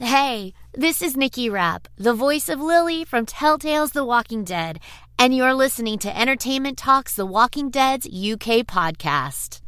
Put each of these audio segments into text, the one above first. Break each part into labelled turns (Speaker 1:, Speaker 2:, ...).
Speaker 1: Hey, this is Nikki Rapp, the voice of Lily from Telltale's The Walking Dead, and you're listening to Entertainment Talks The Walking Dead's UK podcast.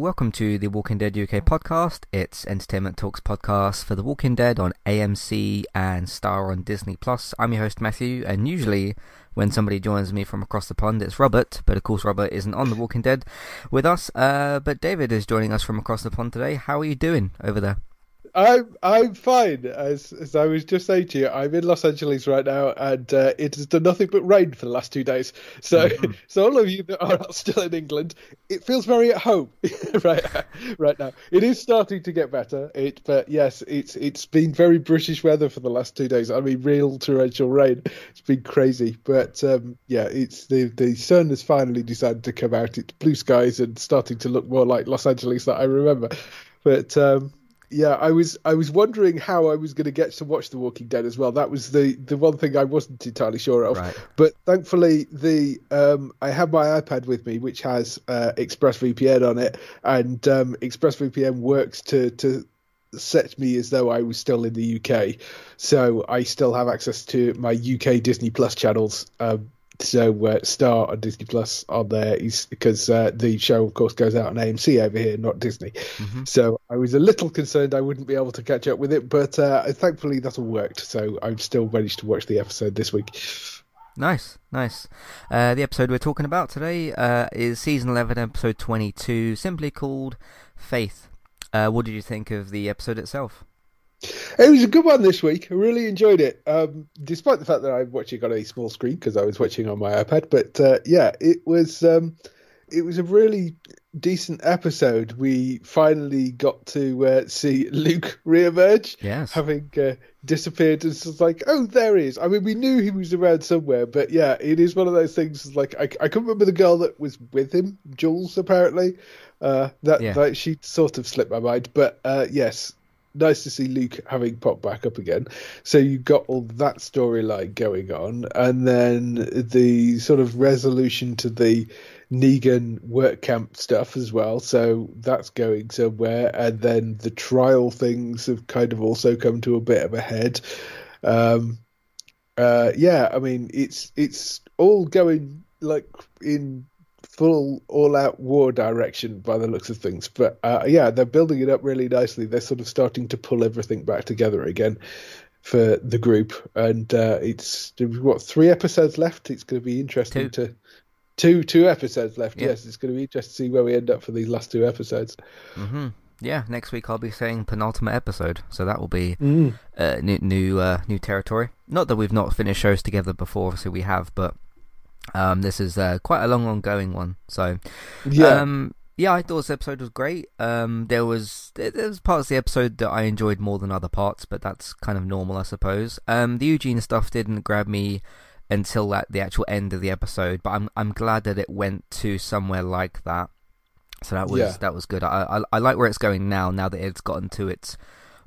Speaker 2: Welcome to the Walking Dead UK podcast. It's Entertainment Talks podcast for The Walking Dead on AMC and Star on Disney Plus. I'm your host Matthew, and usually when somebody joins me from across the pond, it's Robert. But of course, Robert isn't on The Walking Dead with us. Uh, but David is joining us from across the pond today. How are you doing over there?
Speaker 3: I'm I'm fine. As as I was just saying to you, I'm in Los Angeles right now, and uh, it has done nothing but rain for the last two days. So mm-hmm. so all of you that are still in England, it feels very at home right right now. It is starting to get better. It but yes, it's it's been very British weather for the last two days. I mean, real torrential rain. It's been crazy, but um, yeah, it's the the sun has finally decided to come out. It's blue skies and starting to look more like Los Angeles that I remember. But um, yeah, I was I was wondering how I was going to get to watch The Walking Dead as well. That was the the one thing I wasn't entirely sure of.
Speaker 2: Right.
Speaker 3: But thankfully, the um, I have my iPad with me, which has uh, ExpressVPN on it, and um, ExpressVPN works to to set me as though I was still in the UK. So I still have access to my UK Disney Plus channels. Um, so uh, Star on Disney Plus on there is because uh, the show, of course, goes out on AMC over here, not Disney. Mm-hmm. So I was a little concerned I wouldn't be able to catch up with it, but uh, thankfully that all worked. So I've still managed to watch the episode this week.
Speaker 2: Nice, nice. Uh, the episode we're talking about today uh, is season 11, episode 22, simply called Faith. Uh, what did you think of the episode itself?
Speaker 3: It was a good one this week. I really enjoyed it, um, despite the fact that I'm watching on a small screen because I was watching on my iPad. But uh, yeah, it was um, it was a really decent episode. We finally got to uh, see Luke reemerge,
Speaker 2: yes.
Speaker 3: having uh, disappeared. And it's like, oh, there he is. I mean, we knew he was around somewhere, but yeah, it is one of those things. Like, I, I can remember the girl that was with him, Jules, apparently. Uh, that, yeah. that she sort of slipped my mind, but uh, yes, nice to see Luke having popped back up again. So you've got all that storyline going on, and then the sort of resolution to the Negan work camp stuff as well. So that's going somewhere, and then the trial things have kind of also come to a bit of a head. Um, uh, yeah, I mean it's it's all going like in full all-out war direction by the looks of things. But uh, yeah, they're building it up really nicely. They're sort of starting to pull everything back together again for the group, and uh, it's what three episodes left. It's going to be interesting two. to two two episodes left. Yes, it's going to be interesting to see where we end up for these last two episodes.
Speaker 2: Mm-hmm. Yeah, next week I'll be saying penultimate episode, so that will be mm. uh, new new uh, new territory. Not that we've not finished shows together before, obviously we have, but um, this is uh, quite a long ongoing one. So, yeah. Um, yeah, I thought this episode was great. Um, there was there was parts of the episode that I enjoyed more than other parts, but that's kind of normal, I suppose. Um, the Eugene stuff didn't grab me until at the actual end of the episode, but I'm I'm glad that it went to somewhere like that. So that was yeah. that was good. I, I, I like where it's going now. Now that it's gotten to its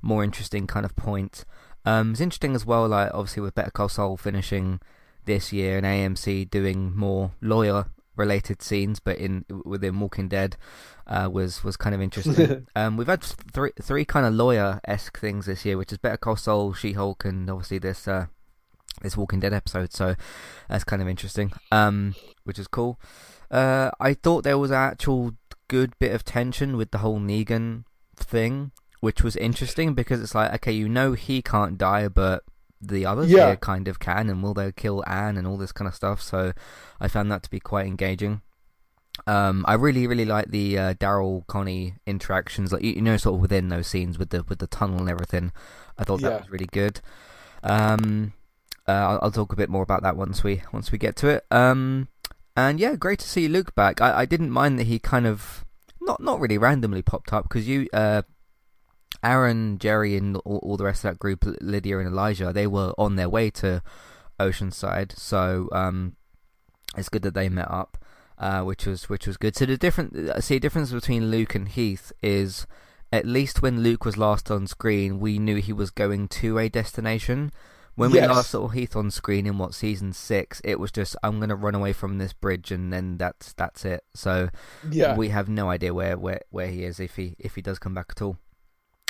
Speaker 2: more interesting kind of point. Um, it's interesting as well. Like obviously with Better Call Saul finishing this year and AMC doing more lawyer related scenes, but in within Walking Dead uh, was was kind of interesting. um, we've had three three kind of lawyer esque things this year, which is Better Call Saul, She Hulk, and obviously this uh, this Walking Dead episode. So that's kind of interesting, um, which is cool. Uh, I thought there was an actual good bit of tension with the whole Negan thing, which was interesting because it's like okay, you know he can't die, but the others yeah. kind of can, and will they kill Anne and all this kind of stuff. So I found that to be quite engaging. Um, I really, really like the uh, Daryl Connie interactions, like you, know, sort of within those scenes with the with the tunnel and everything. I thought yeah. that was really good. Um, uh, I'll, I'll, talk a bit more about that once we once we get to it. Um, and yeah, great to see Luke back. I, I didn't mind that he kind of not not really randomly popped up because you uh, Aaron, Jerry, and all, all, the rest of that group, Lydia and Elijah, they were on their way to Oceanside. So um, it's good that they met up, uh, which was which was good. So the different uh, see difference between Luke and Heath is at least when Luke was last on screen, we knew he was going to a destination. When yes. we last saw Heath on screen in what season six, it was just I'm gonna run away from this bridge and then that's that's it. So yeah. we have no idea where, where, where he is if he if he does come back at all.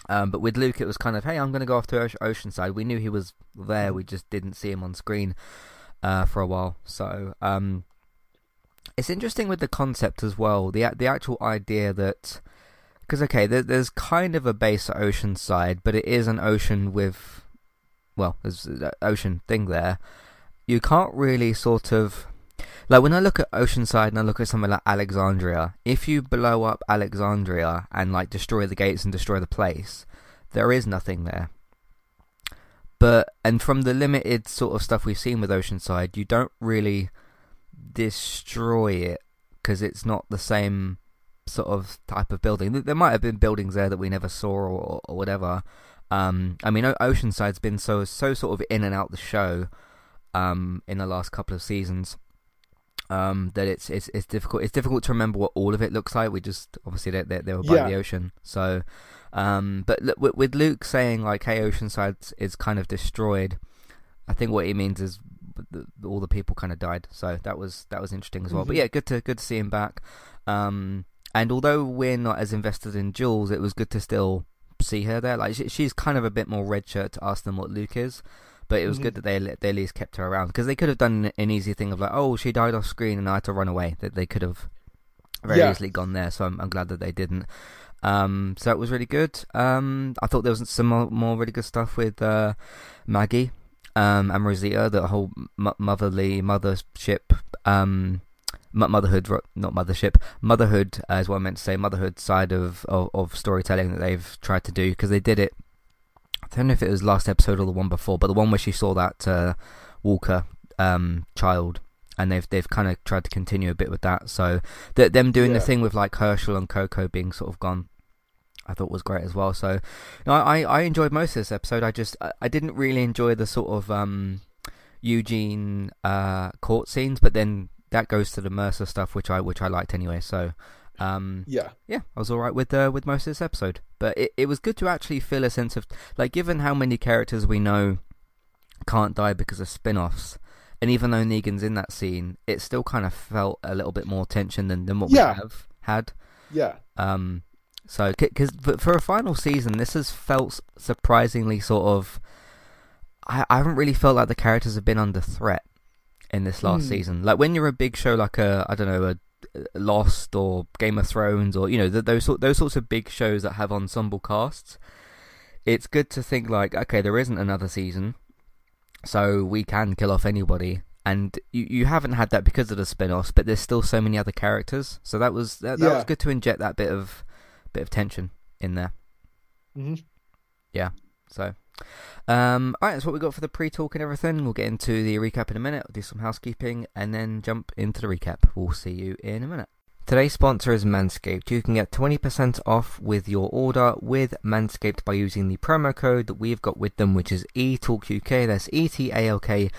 Speaker 2: Um, but with Luke, it was kind of hey, I'm gonna go off to Oceanside. We knew he was there, we just didn't see him on screen uh, for a while. So um, it's interesting with the concept as well. The the actual idea that because okay, there, there's kind of a base at Oceanside, but it is an ocean with well, there's an ocean thing there, you can't really sort of like when I look at Oceanside and I look at something like Alexandria, if you blow up Alexandria and like destroy the gates and destroy the place, there is nothing there. But and from the limited sort of stuff we've seen with Oceanside, you don't really destroy it because it's not the same sort of type of building. There might have been buildings there that we never saw or, or whatever, um, I mean, Oceanside's been so so sort of in and out the show um, in the last couple of seasons um, that it's it's it's difficult. It's difficult to remember what all of it looks like. We just obviously they they, they were by yeah. the ocean, so. Um, but with, with Luke saying like, "Hey, Oceanside is kind of destroyed," I think what he means is the, all the people kind of died. So that was that was interesting as well. Mm-hmm. But yeah, good to good to see him back. Um, and although we're not as invested in Jules, it was good to still see her there. Like she, she's kind of a bit more red shirt to us than what Luke is. But it was mm-hmm. good that they they at least kept her around because they could have done an easy thing of like, oh, she died off screen and I had to run away. That they could have very yeah. easily gone there. So I'm, I'm glad that they didn't. Um, so it was really good. Um, I thought there was some more, more really good stuff with uh, Maggie um, and Rosita, the whole m- motherly mothership um, motherhood, not mothership, motherhood uh, is what I meant to say, motherhood side of, of, of storytelling that they've tried to do because they did it. I don't know if it was last episode or the one before, but the one where she saw that uh, Walker um, child, and they've they've kind of tried to continue a bit with that. So that them doing yeah. the thing with like Hershel and Coco being sort of gone. I thought was great as well. So, I, I enjoyed most of this episode. I just I didn't really enjoy the sort of um, Eugene uh, court scenes, but then that goes to the Mercer stuff, which I which I liked anyway. So um,
Speaker 3: yeah,
Speaker 2: yeah, I was all right with uh, with most of this episode. But it it was good to actually feel a sense of like, given how many characters we know can't die because of spin-offs, and even though Negan's in that scene, it still kind of felt a little bit more tension than than what yeah. we have had.
Speaker 3: Yeah.
Speaker 2: Um. So, because for a final season, this has felt surprisingly sort of. I, I haven't really felt like the characters have been under threat in this last mm. season. Like when you're a big show, like a I don't know a Lost or Game of Thrones, or you know those those sorts of big shows that have ensemble casts. It's good to think like, okay, there isn't another season, so we can kill off anybody. And you, you haven't had that because of the spin-offs, but there's still so many other characters. So that was that, that yeah. was good to inject that bit of bit of tension in there.
Speaker 3: Mm-hmm.
Speaker 2: Yeah. So um, alright, that's what we got for the pre-talk and everything. We'll get into the recap in a minute, we'll do some housekeeping, and then jump into the recap. We'll see you in a minute. Today's sponsor is Manscaped. You can get 20% off with your order with Manscaped by using the promo code that we've got with them, which is ETALKUK. That's E-T-A-L-K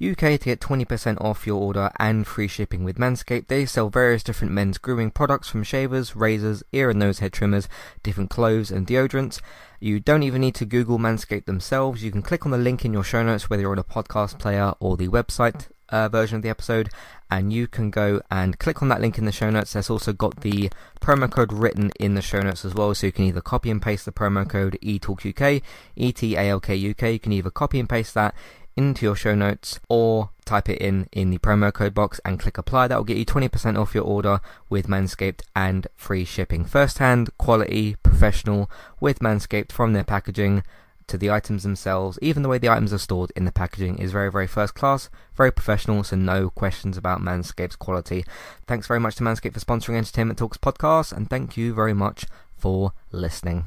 Speaker 2: UK to get 20% off your order and free shipping with Manscaped. They sell various different men's grooming products from shavers, razors, ear and nose hair trimmers, different clothes and deodorants. You don't even need to Google Manscaped themselves. You can click on the link in your show notes, whether you're on a podcast player or the website uh, version of the episode, and you can go and click on that link in the show notes. There's also got the promo code written in the show notes as well, so you can either copy and paste the promo code ETALKUK, E-T-A-L-K-U-K. You can either copy and paste that into your show notes or type it in in the promo code box and click apply. That will get you 20% off your order with Manscaped and free shipping. First hand, quality, professional with Manscaped from their packaging to the items themselves. Even the way the items are stored in the packaging is very, very first class, very professional, so no questions about Manscaped's quality. Thanks very much to Manscaped for sponsoring Entertainment Talks podcast, and thank you very much for listening.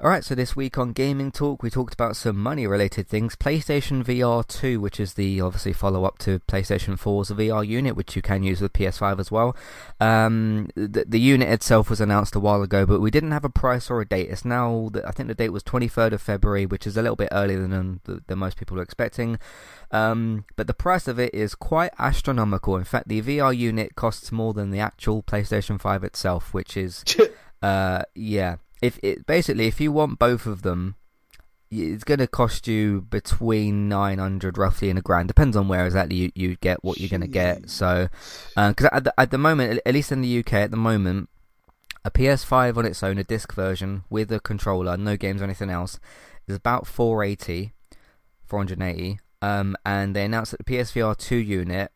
Speaker 2: Alright, so this week on Gaming Talk, we talked about some money related things. PlayStation VR 2, which is the obviously follow up to PlayStation 4's VR unit, which you can use with PS5 as well. Um, the, the unit itself was announced a while ago, but we didn't have a price or a date. It's now, I think the date was 23rd of February, which is a little bit earlier than, than most people are expecting. Um, but the price of it is quite astronomical. In fact, the VR unit costs more than the actual PlayStation 5 itself, which is, uh, yeah if it basically if you want both of them, it's going to cost you between 900 roughly and a grand. Depends on where exactly you, you get what you're going to get so because uh, at, the, at the moment at least in the uk at the moment a ps5 on its own a disc version with a controller no games or anything else is about 480 480 um, and they announced that the psvr 2 unit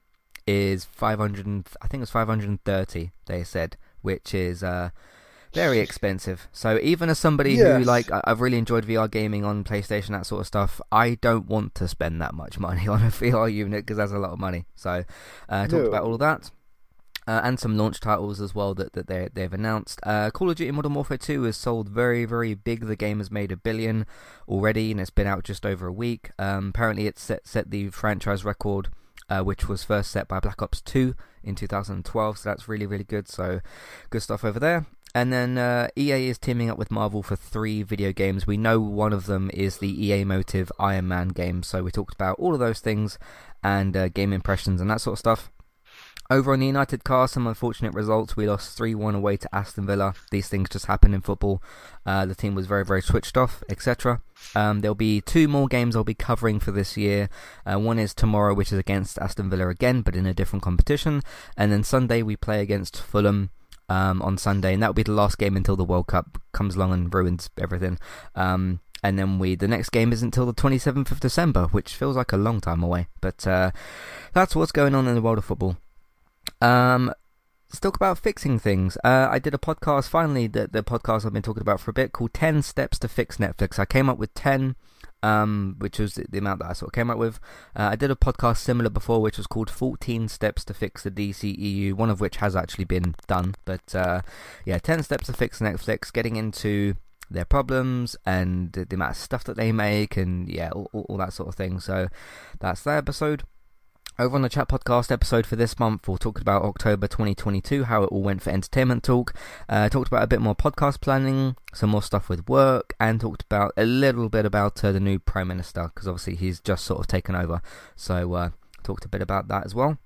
Speaker 2: is 500 i think it's 530 they said which is uh, very expensive. So even as somebody yes. who like I've really enjoyed VR gaming on PlayStation that sort of stuff, I don't want to spend that much money on a VR unit because that's a lot of money. So uh, talked no. about all of that. Uh, and some launch titles as well that, that they, they've announced. Uh, Call of Duty Modern Warfare 2 has sold very, very big. The game has made a billion already, and it's been out just over a week. Um, apparently, it's set, set the franchise record, uh, which was first set by Black Ops 2 in 2012, so that's really, really good. So, good stuff over there. And then uh, EA is teaming up with Marvel for three video games. We know one of them is the EA Motive Iron Man game. So we talked about all of those things and uh, game impressions and that sort of stuff. Over on the United Cast, some unfortunate results. We lost 3 1 away to Aston Villa. These things just happen in football. Uh, the team was very, very switched off, etc. Um, there'll be two more games I'll be covering for this year. Uh, one is tomorrow, which is against Aston Villa again, but in a different competition. And then Sunday, we play against Fulham um, on Sunday, and that will be the last game until the World Cup comes along and ruins everything. Um, and then we the next game isn't until the 27th of December, which feels like a long time away. But uh, that's what's going on in the world of football. Um, let's talk about fixing things. Uh, I did a podcast finally, the, the podcast I've been talking about for a bit, called 10 Steps to Fix Netflix. I came up with 10 um, which was the, amount that I sort of came up with. Uh, I did a podcast similar before, which was called 14 Steps to Fix the DCEU, one of which has actually been done. But uh, yeah, 10 Steps to Fix Netflix, getting into their problems and the amount of stuff that they make and yeah, all, all that sort of thing. So that's that episode. Over on the Chat Podcast episode for this month, we'll talk about October 2022, how it all went for Entertainment Talk. Uh, talked about a bit more podcast planning, some more stuff with work, and talked about a little bit about uh, the new Prime Minister, because obviously he's just sort of taken over. So, uh, talked a bit about that as well.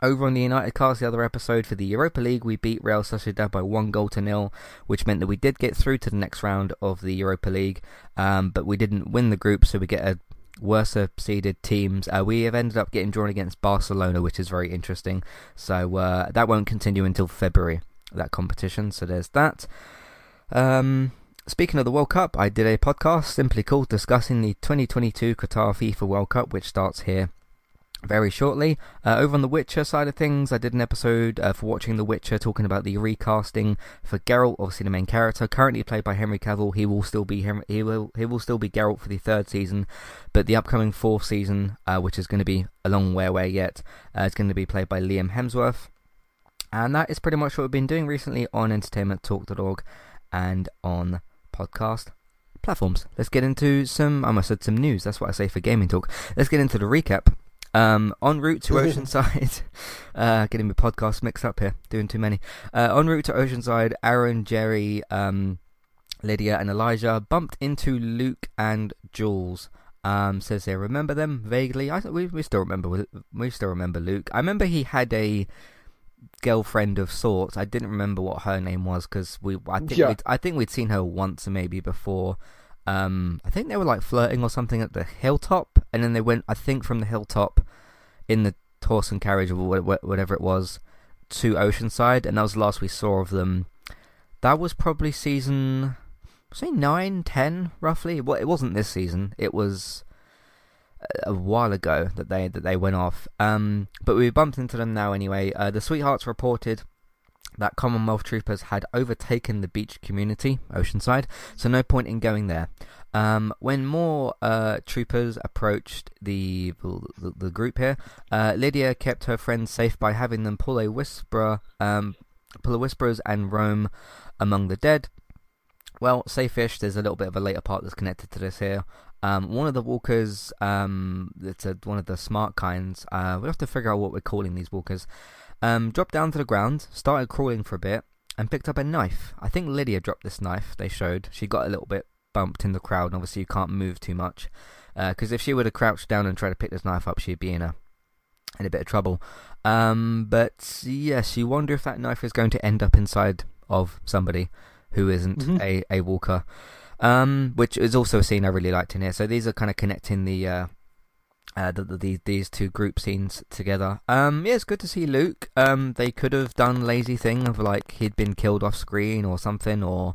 Speaker 2: Over on the United Cast, the other episode for the Europa League, we beat Real Sociedad by one goal to nil, which meant that we did get through to the next round of the Europa League, um, but we didn't win the group, so we get a worse seeded teams. Uh, we have ended up getting drawn against Barcelona, which is very interesting. So uh, that won't continue until February, that competition. So there's that. Um, speaking of the World Cup, I did a podcast simply called discussing the 2022 Qatar FIFA World Cup, which starts here very shortly. Uh, over on the Witcher side of things, I did an episode uh, for watching The Witcher talking about the recasting for Geralt, obviously the main character, currently played by Henry Cavill. He will still be he will he will still be Geralt for the third season, but the upcoming fourth season, uh, which is going to be a long way away yet, uh, is going to be played by Liam Hemsworth. And that is pretty much what we've been doing recently on entertainmenttalk.org and on podcast platforms. Let's get into some, I almost said some news, that's what I say for gaming talk. Let's get into the recap um, en route to Oceanside, uh, getting my podcast mixed up here, doing too many. Uh, en route to Oceanside, Aaron, Jerry, um, Lydia, and Elijah bumped into Luke and Jules. Um, says they remember them vaguely. I we we still remember we still remember Luke. I remember he had a girlfriend of sorts. I didn't remember what her name was because we I think yeah. I think we'd seen her once maybe before. Um, I think they were like flirting or something at the hilltop, and then they went, I think, from the hilltop in the horse and carriage or whatever it was to Oceanside, and that was the last we saw of them. That was probably season, say nine, ten, roughly. Well, it wasn't this season. It was a while ago that they that they went off. Um, but we bumped into them now anyway. Uh, the sweethearts reported that Commonwealth troopers had overtaken the beach community, Oceanside, so no point in going there. Um, when more uh, troopers approached the the, the group here, uh, Lydia kept her friends safe by having them pull a whisperer, um, pull a whisperers and roam among the dead. Well, safe-ish. There's a little bit of a later part that's connected to this here. Um, one of the walkers, um, it's a, one of the smart kinds. Uh, we have to figure out what we're calling these walkers. Um, dropped down to the ground, started crawling for a bit, and picked up a knife. I think Lydia dropped this knife, they showed. She got a little bit bumped in the crowd, and obviously you can't move too much. Because uh, if she would have crouched down and tried to pick this knife up, she'd be in a in a bit of trouble. Um, but yes, you wonder if that knife is going to end up inside of somebody who isn't mm-hmm. a, a walker. Um, which is also a scene I really liked in here. So these are kind of connecting the uh, uh, the, the, these two group scenes together. Um, yeah, it's good to see Luke. Um, they could have done lazy thing of like he'd been killed off screen or something, or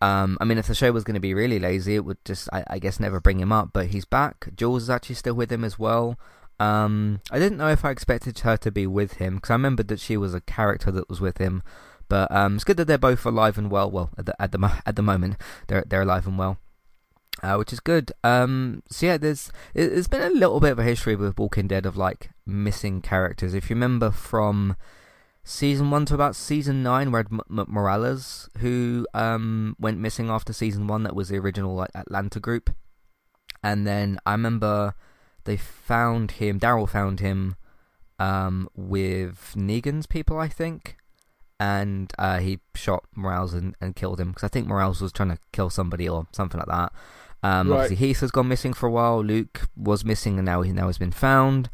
Speaker 2: um, I mean, if the show was going to be really lazy, it would just, I, I, guess, never bring him up. But he's back. Jules is actually still with him as well. Um, I didn't know if I expected her to be with him because I remembered that she was a character that was with him. But um, it's good that they're both alive and well. Well, at the at the at the moment, they're they're alive and well uh, which is good. Um, so yeah, there's it, has been a little bit of a history with Walking Dead of like missing characters. If you remember from season one to about season nine, we had M- M- Morales who um went missing after season one. That was the original like Atlanta group, and then I remember they found him. Daryl found him um with Negan's people, I think. And uh, he shot Morales and, and killed him because I think Morales was trying to kill somebody or something like that. Um, right. Obviously, Heath has gone missing for a while. Luke was missing, and now he now has been found.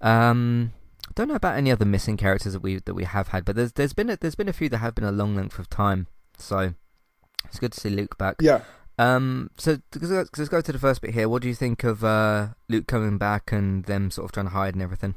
Speaker 2: Um, don't know about any other missing characters that we that we have had, but there's there's been a, there's been a few that have been a long length of time. So it's good to see Luke back.
Speaker 3: Yeah.
Speaker 2: Um. So let's go to the first bit here. What do you think of uh, Luke coming back and them sort of trying to hide and everything?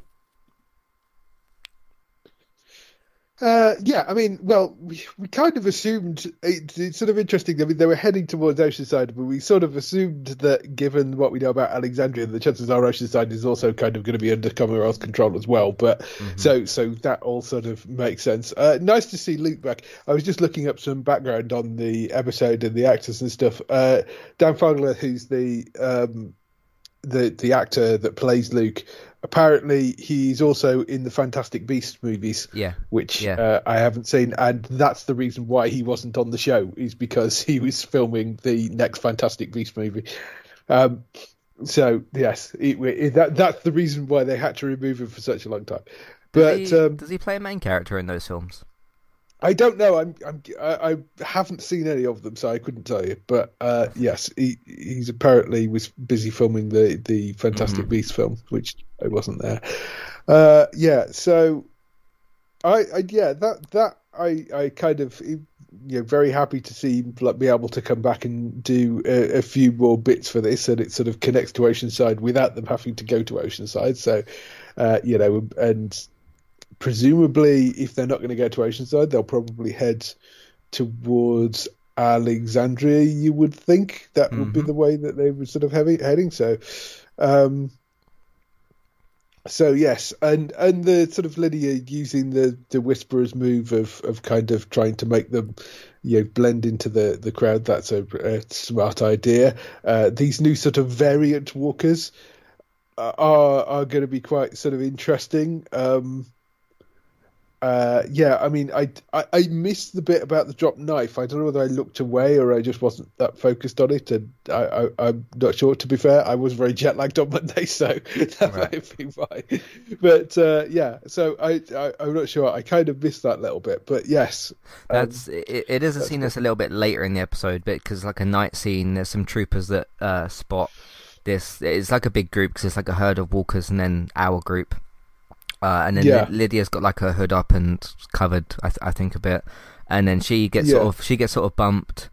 Speaker 3: Uh, yeah, I mean, well, we, we kind of assumed it, it's sort of interesting. I mean, they were heading towards Oceanside, but we sort of assumed that, given what we know about Alexandria, the chances are Oceanside is also kind of going to be under Commonwealth control as well. But mm-hmm. so, so that all sort of makes sense. Uh, nice to see Luke back. I was just looking up some background on the episode and the actors and stuff. Uh, Dan Fogler, who's the um, the the actor that plays Luke, apparently he's also in the Fantastic Beasts movies.
Speaker 2: Yeah,
Speaker 3: which
Speaker 2: yeah.
Speaker 3: Uh, I haven't seen, and that's the reason why he wasn't on the show is because he was filming the next Fantastic Beast movie. Um, so yes, it, it, that that's the reason why they had to remove him for such a long time. But
Speaker 2: does he, um, does he play a main character in those films?
Speaker 3: I don't know. I'm, I'm I, I haven't seen any of them, so I couldn't tell you. But uh, yes, he he's apparently was busy filming the the Fantastic mm-hmm. Beast film, which I wasn't there. Uh, yeah, so I, I yeah that that I I kind of you know very happy to see like be able to come back and do a, a, few more bits for this, and it sort of connects to Oceanside without them having to go to Oceanside. So, uh, you know, and presumably, if they're not going to go to Oceanside, they'll probably head towards Alexandria. You would think that mm-hmm. would be mm-hmm. the way that they were sort of heavy, heading. So. Um, so yes, and and the sort of Lydia using the the whisperers move of of kind of trying to make them you know blend into the the crowd. That's a, a smart idea. Uh, these new sort of variant walkers are are going to be quite sort of interesting. Um, uh, yeah, I mean, I, I, I missed the bit about the drop knife. I don't know whether I looked away or I just wasn't that focused on it, and I, I am not sure. To be fair, I was very jet lagged on Monday, so that right. might have been why. But uh, yeah, so I, I am not sure. I kind of missed that little bit, but yes,
Speaker 2: um, that's um, it, it is a scene that's a little bit later in the episode, but because like a night scene, there's some troopers that uh, spot this. It's like a big group because it's like a herd of walkers, and then our group uh, and then yeah. Lydia's got like her hood up and covered, I, th- I think a bit, and then she gets yeah. sort of she gets sort of bumped.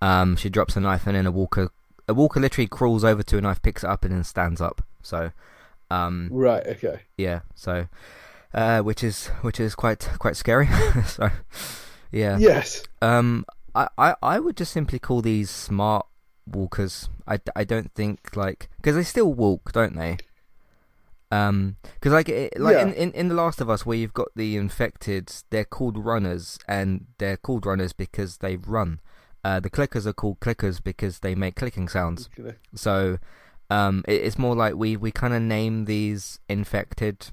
Speaker 2: Um, she drops a knife, and then a walker a walker literally crawls over to a knife, picks it up, and then stands up. So, um,
Speaker 3: right, okay,
Speaker 2: yeah. So, uh, which is which is quite quite scary. so, yeah.
Speaker 3: Yes.
Speaker 2: Um, I, I I would just simply call these smart walkers. I, I don't think like because they still walk, don't they? Um, because like it, like yeah. in, in in the Last of Us, where you've got the infected, they're called runners, and they're called runners because they run. Uh, the clickers are called clickers because they make clicking sounds. Okay. So, um, it, it's more like we we kind of name these infected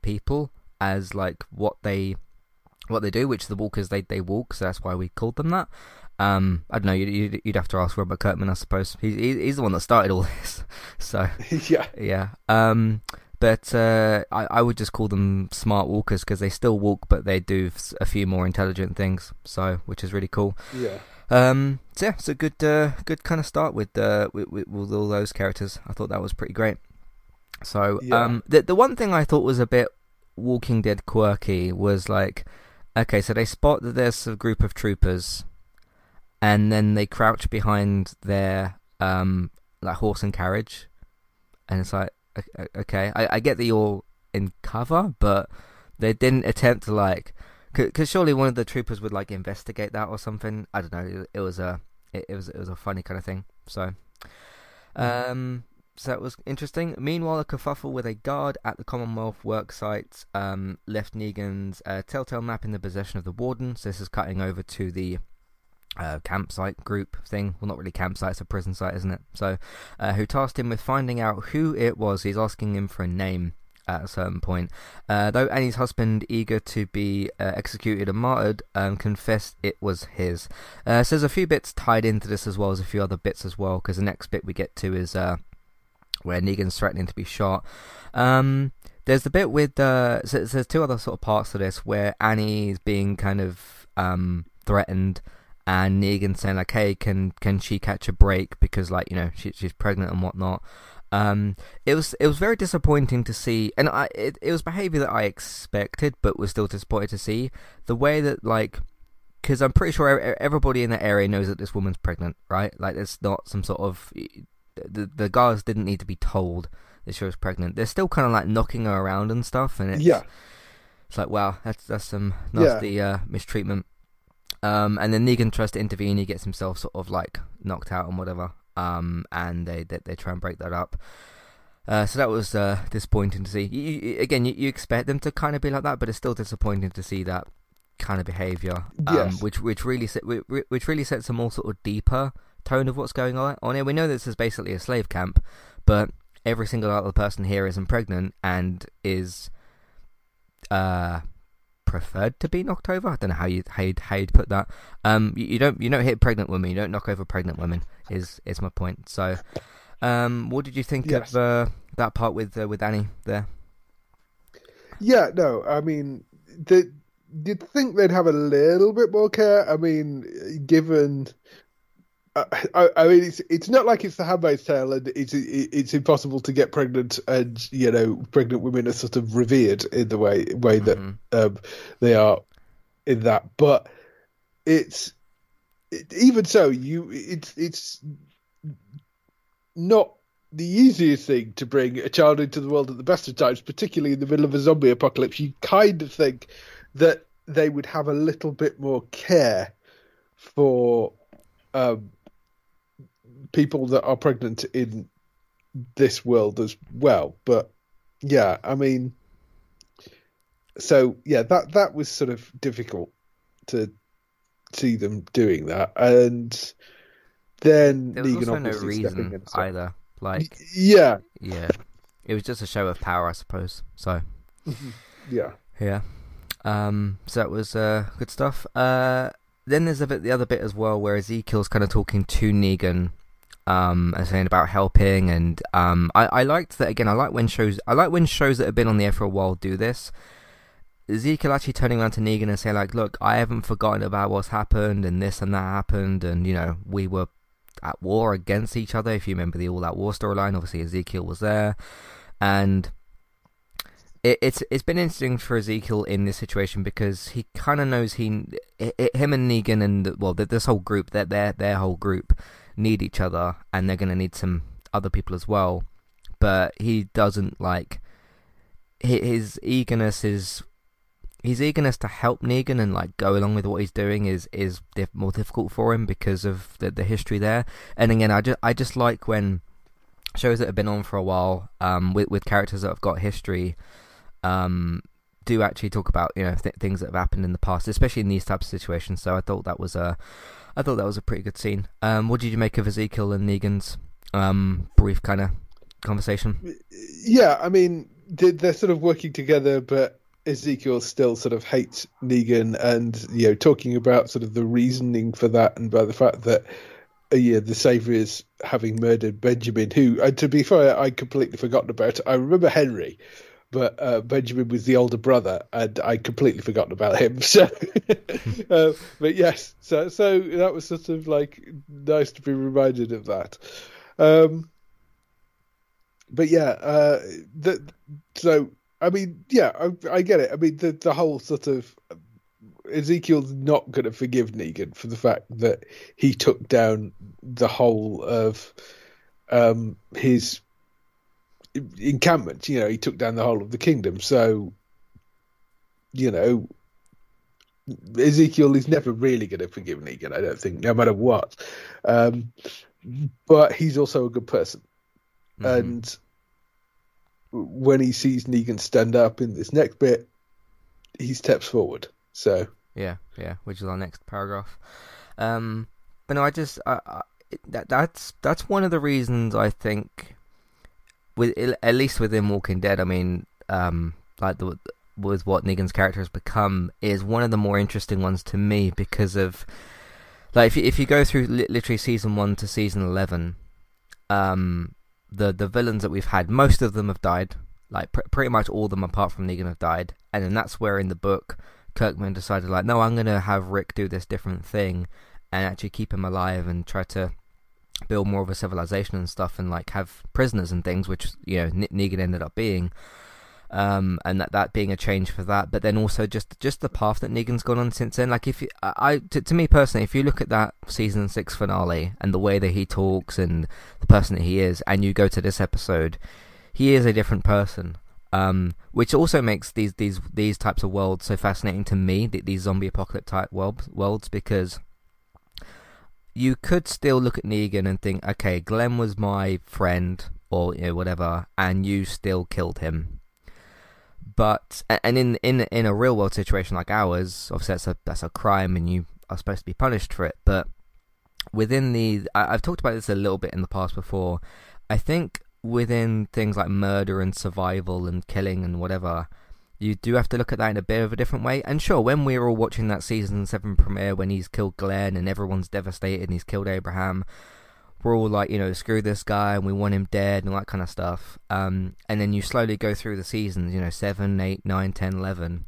Speaker 2: people as like what they what they do, which the walkers they they walk, so that's why we called them that. Um, I don't know. You'd, you'd have to ask Robert Kirkman, I suppose. He's he's the one that started all this. So
Speaker 3: yeah,
Speaker 2: yeah. Um, but uh, I, I would just call them smart walkers because they still walk, but they do a few more intelligent things. So, which is really cool.
Speaker 3: Yeah.
Speaker 2: Um. So yeah, it's a good, uh, good kind of start with, uh, with, with, with all those characters. I thought that was pretty great. So, yeah. um, the the one thing I thought was a bit Walking Dead quirky was like, okay, so they spot that there's a group of troopers, and then they crouch behind their um like horse and carriage, and it's like, okay, I, I get that you're in cover, but they didn't attempt to like, because surely one of the troopers would like investigate that or something. I don't know. It, it was a it, it, was it was a funny kind of thing. So, um, so that was interesting. Meanwhile, a kerfuffle with a guard at the Commonwealth worksite um, left Negan's uh, telltale map in the possession of the warden. So this is cutting over to the uh, campsite group thing. Well, not really campsite, it's a prison site, isn't it? So, uh, who tasked him with finding out who it was. He's asking him for a name at a certain point. Uh, though Annie's husband, eager to be uh, executed and martyred, um, confessed it was his. Uh, so there's a few bits tied into this as well as a few other bits as well, because the next bit we get to is uh, where Negan's threatening to be shot. Um, there's the bit with uh, so, so there's two other sort of parts to this where Annie is being kind of um, threatened and Negan saying like, "Hey, can can she catch a break because like you know she, she's pregnant and whatnot." Um, it was it was very disappointing to see, and I it, it was behavior that I expected, but was still disappointed to see the way that like because I'm pretty sure everybody in that area knows that this woman's pregnant, right? Like it's not some sort of the the guards didn't need to be told that she was pregnant. They're still kind of like knocking her around and stuff, and it's
Speaker 3: yeah.
Speaker 2: It's like wow, that's that's some nasty yeah. uh, mistreatment. Um, and then Negan tries to intervene. He gets himself sort of like knocked out and whatever. Um, and they, they, they try and break that up. Uh, so that was uh, disappointing to see. You, you, again, you, you, expect them to kind of be like that, but it's still disappointing to see that kind of behavior. Um, yes. Which which really which really sets a more sort of deeper tone of what's going on on here. We know this is basically a slave camp, but every single other person here isn't pregnant and is uh preferred to be knocked over. I don't know how you how you'd, how you'd put that. Um, you, you, don't you don't hit pregnant women. You don't knock over pregnant women. Is is my point. So, um, what did you think yes. of uh, that part with uh, with Annie there?
Speaker 3: Yeah, no, I mean, the, you'd think they'd have a little bit more care. I mean, given I, I, mean, it's it's not like it's the Handmaid's Tale, and it's it's impossible to get pregnant, and you know, pregnant women are sort of revered in the way way that mm-hmm. um, they are in that. But it's it, even so, you it's it's not the easiest thing to bring a child into the world at the best of times, particularly in the middle of a zombie apocalypse. You kind of think that they would have a little bit more care for um, people that are pregnant in this world as well. But yeah, I mean, so yeah, that that was sort of difficult to see them doing that, and then
Speaker 2: there was Negan also no reason either. Like,
Speaker 3: yeah,
Speaker 2: yeah, it was just a show of power, I suppose. So,
Speaker 3: yeah,
Speaker 2: yeah. Um, so that was uh, good stuff. Uh, then there's a bit the other bit as well where Ezekiel's kind of talking to Negan um, and saying about helping. And um, I, I liked that again. I like when shows I like when shows that have been on the air for a while do this. Ezekiel actually turning around to Negan and saying like, "Look, I haven't forgotten about what's happened and this and that happened, and you know we were at war against each other. If you remember the All Out War storyline, obviously Ezekiel was there, and." It, it's it's been interesting for Ezekiel in this situation because he kind of knows he, it, him and Negan and well this whole group that their their whole group need each other and they're going to need some other people as well. But he doesn't like his eagerness is his eagerness to help Negan and like go along with what he's doing is is diff- more difficult for him because of the the history there. And again, I just I just like when shows that have been on for a while um, with with characters that have got history um, do actually talk about you know th- things that have happened in the past, especially in these types of situations. So I thought that was a I thought that was a pretty good scene. Um, what did you make of Ezekiel and Negan's um, brief kind of conversation?
Speaker 3: Yeah, I mean, they're sort of working together, but Ezekiel still sort of hates Negan, and you know, talking about sort of the reasoning for that, and by the fact that uh, yeah, the is having murdered Benjamin, who, and to be fair, I completely forgotten about. I remember Henry, but uh, Benjamin was the older brother, and I completely forgotten about him. So, uh, but yes, so so that was sort of like nice to be reminded of that. Um, but yeah, uh, the, so I mean, yeah, I, I, get it. I mean, the the whole sort of Ezekiel's not going to forgive Negan for the fact that he took down the whole of um, his encampment. You know, he took down the whole of the kingdom. So, you know, Ezekiel is never really going to forgive Negan. I don't think, no matter what. Um, but he's also a good person, mm-hmm. and when he sees Negan stand up in this next bit, he steps forward. So
Speaker 2: yeah, yeah, which is our next paragraph. Um, but no, I just I, I, that that's that's one of the reasons I think with at least within Walking Dead, I mean, um, like the with what Negan's character has become is one of the more interesting ones to me because of like if you, if you go through li- literally season one to season eleven, um, the the villains that we've had, most of them have died. Like pr- pretty much all of them, apart from Negan, have died. And then that's where in the book, Kirkman decided like, no, I'm gonna have Rick do this different thing and actually keep him alive and try to build more of a civilization and stuff and like have prisoners and things, which you know Negan ended up being. Um, and that that being a change for that, but then also just just the path that Negan's gone on since then. Like if you, I to, to me personally, if you look at that season six finale and the way that he talks and the person that he is, and you go to this episode, he is a different person. Um, which also makes these these these types of worlds so fascinating to me. These zombie apocalypse type world, worlds because you could still look at Negan and think, okay, Glenn was my friend or you know whatever, and you still killed him. But and in in in a real world situation like ours, obviously that's a that's a crime, and you are supposed to be punished for it. But within the, I, I've talked about this a little bit in the past before. I think within things like murder and survival and killing and whatever, you do have to look at that in a bit of a different way. And sure, when we were all watching that season seven premiere, when he's killed Glenn and everyone's devastated and he's killed Abraham, we're all like, you know, screw this guy and we want him dead and all that kind of stuff. Um, and then you slowly go through the seasons, you know, seven, eight, nine, ten, eleven,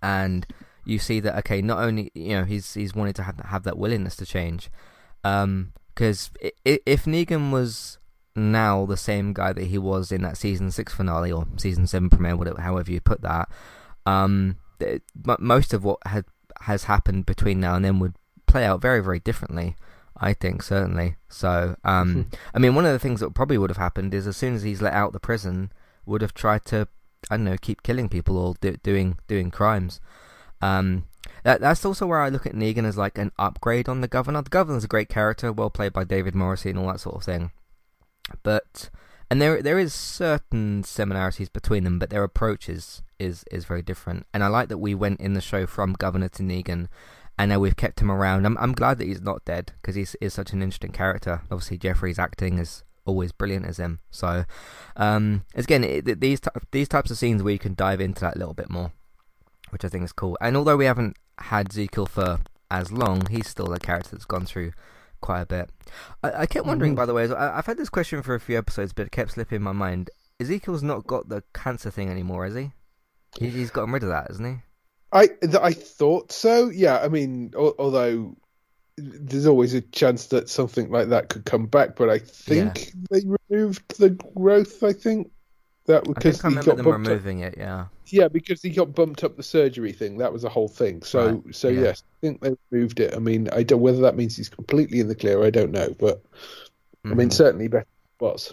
Speaker 2: and you see that okay, not only you know he's he's wanted to have have that willingness to change, because um, if Negan was now the same guy that he was in that season six finale or season seven premiere, whatever, however you put that. Um, most of what had has happened between now and then would play out very very differently. I think certainly. So, um, mm-hmm. I mean, one of the things that probably would have happened is as soon as he's let out the prison, would have tried to, I don't know, keep killing people or do, doing doing crimes. Um, that that's also where I look at Negan as like an upgrade on the governor. The governor's a great character, well played by David Morrissey and all that sort of thing. But and there there is certain similarities between them, but their approach is is, is very different. And I like that we went in the show from governor to Negan, and now we've kept him around. I'm I'm glad that he's not dead because he's is such an interesting character. Obviously, Jeffrey's acting is always brilliant as him. So, um, again, it, these these types of scenes where you can dive into that a little bit more, which I think is cool. And although we haven't had Ezekiel for as long, he's still a character that's gone through quite a bit. I, I kept wondering, mm-hmm. by the way, I, have had this question for a few episodes, but it kept slipping my mind. Ezekiel's not got the cancer thing anymore, has he? he he's gotten rid of that, hasn't he?
Speaker 3: I I thought so. Yeah, I mean, although there's always a chance that something like that could come back, but I think yeah. they removed the growth. I think
Speaker 2: that because I, I remember them removing up. it. Yeah,
Speaker 3: yeah, because he got bumped up the surgery thing. That was a whole thing. So, right. so yeah. yes, I think they moved it. I mean, I don't whether that means he's completely in the clear. I don't know, but mm-hmm. I mean, mm-hmm. certainly better was.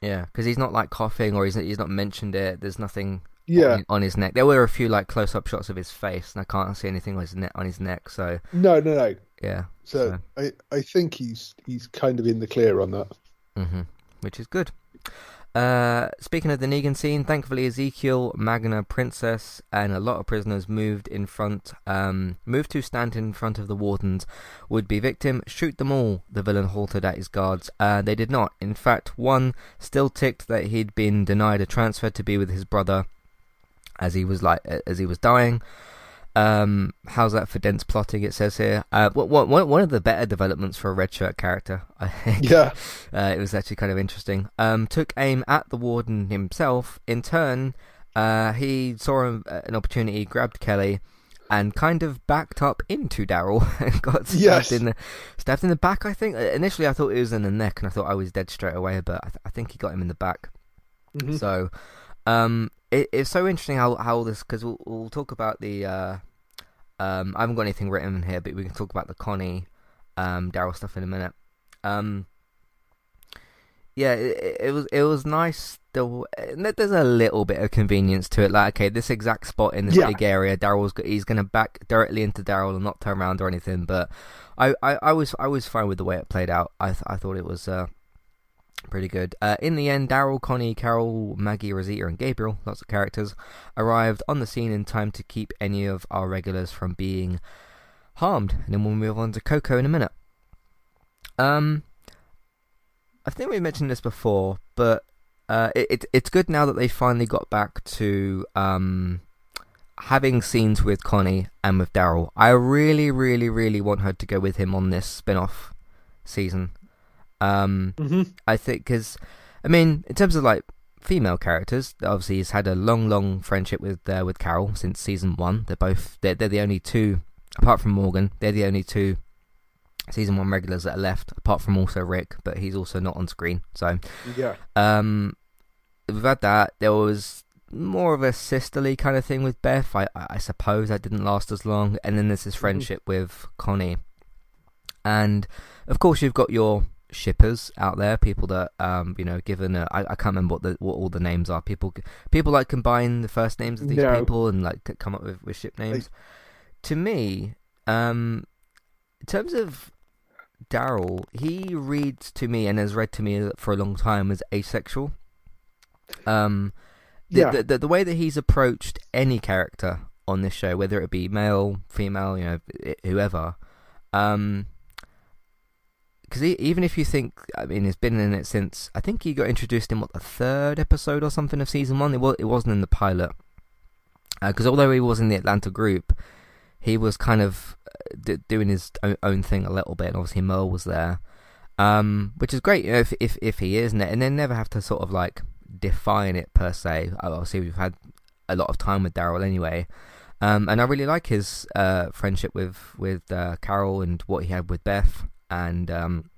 Speaker 2: Yeah, because he's not like coughing or he's he's not mentioned it. There's nothing.
Speaker 3: Yeah.
Speaker 2: On, on his neck, there were a few like close-up shots of his face, and I can't see anything on his neck. On his neck, so
Speaker 3: no, no, no.
Speaker 2: Yeah.
Speaker 3: So, so. I I think he's he's kind of in the clear on that.
Speaker 2: Mm-hmm. Which is good. Uh, speaking of the Negan scene, thankfully Ezekiel, Magna, Princess, and a lot of prisoners moved in front, um, moved to stand in front of the wardens. Would-be victim, shoot them all. The villain halted at his guards. Uh, they did not. In fact, one still ticked that he'd been denied a transfer to be with his brother, as he was like as he was dying. Um, how's that for dense plotting? It says here. Uh, one, one of the better developments for a red shirt character, I think.
Speaker 3: Yeah,
Speaker 2: uh, it was actually kind of interesting. Um, took aim at the warden himself. In turn, uh, he saw an opportunity, grabbed Kelly, and kind of backed up into Daryl and got stabbed yes. in the stabbed in the back. I think uh, initially I thought it was in the neck, and I thought I was dead straight away, but I, th- I think he got him in the back. Mm-hmm. So, um, it, it's so interesting how how this because we'll, we'll talk about the uh, um, I haven't got anything written in here, but we can talk about the Connie um, Daryl stuff in a minute. Um, yeah, it, it, was it was nice. Still, there's a little bit of convenience to it. Like, okay, this exact spot in this yeah. big area, Daryl's he's gonna back directly into Daryl and not turn around or anything. But I, I, I was I was fine with the way it played out. I th- I thought it was uh, Pretty good. Uh, in the end, Daryl, Connie, Carol, Maggie, Rosita, and Gabriel, lots of characters, arrived on the scene in time to keep any of our regulars from being harmed. And then we'll move on to Coco in a minute. Um, I think we mentioned this before, but uh, it, it, it's good now that they finally got back to um, having scenes with Connie and with Daryl. I really, really, really want her to go with him on this spin off season. Um, mm-hmm. I think because, I mean, in terms of like female characters, obviously he's had a long, long friendship with uh, with Carol since season one. They're both they're, they're the only two, apart from Morgan, they're the only two season one regulars that are left, apart from also Rick, but he's also not on screen. So
Speaker 3: yeah,
Speaker 2: um, we've had that. There was more of a sisterly kind of thing with Beth. I I suppose that didn't last as long. And then there's this mm-hmm. friendship mm-hmm. with Connie, and of course you've got your shippers out there, people that um you know given a, I, I can't remember what the what all the names are. People people like combine the first names of these no. people and like come up with, with ship names. to me, um, in terms of Daryl, he reads to me and has read to me for a long time as asexual. Um, the, yeah. the, the, the way that he's approached any character on this show, whether it be male, female, you know, whoever, um, because even if you think, I mean, he's been in it since I think he got introduced in what the third episode or something of season one. It was it wasn't in the pilot because uh, although he was in the Atlanta group, he was kind of uh, d- doing his own thing a little bit. And obviously, Merle was there, um, which is great you know, if if if he is, and then never have to sort of like define it per se. Obviously, we've had a lot of time with Daryl anyway. Um, and I really like his uh, friendship with with uh, Carol and what he had with Beth and um,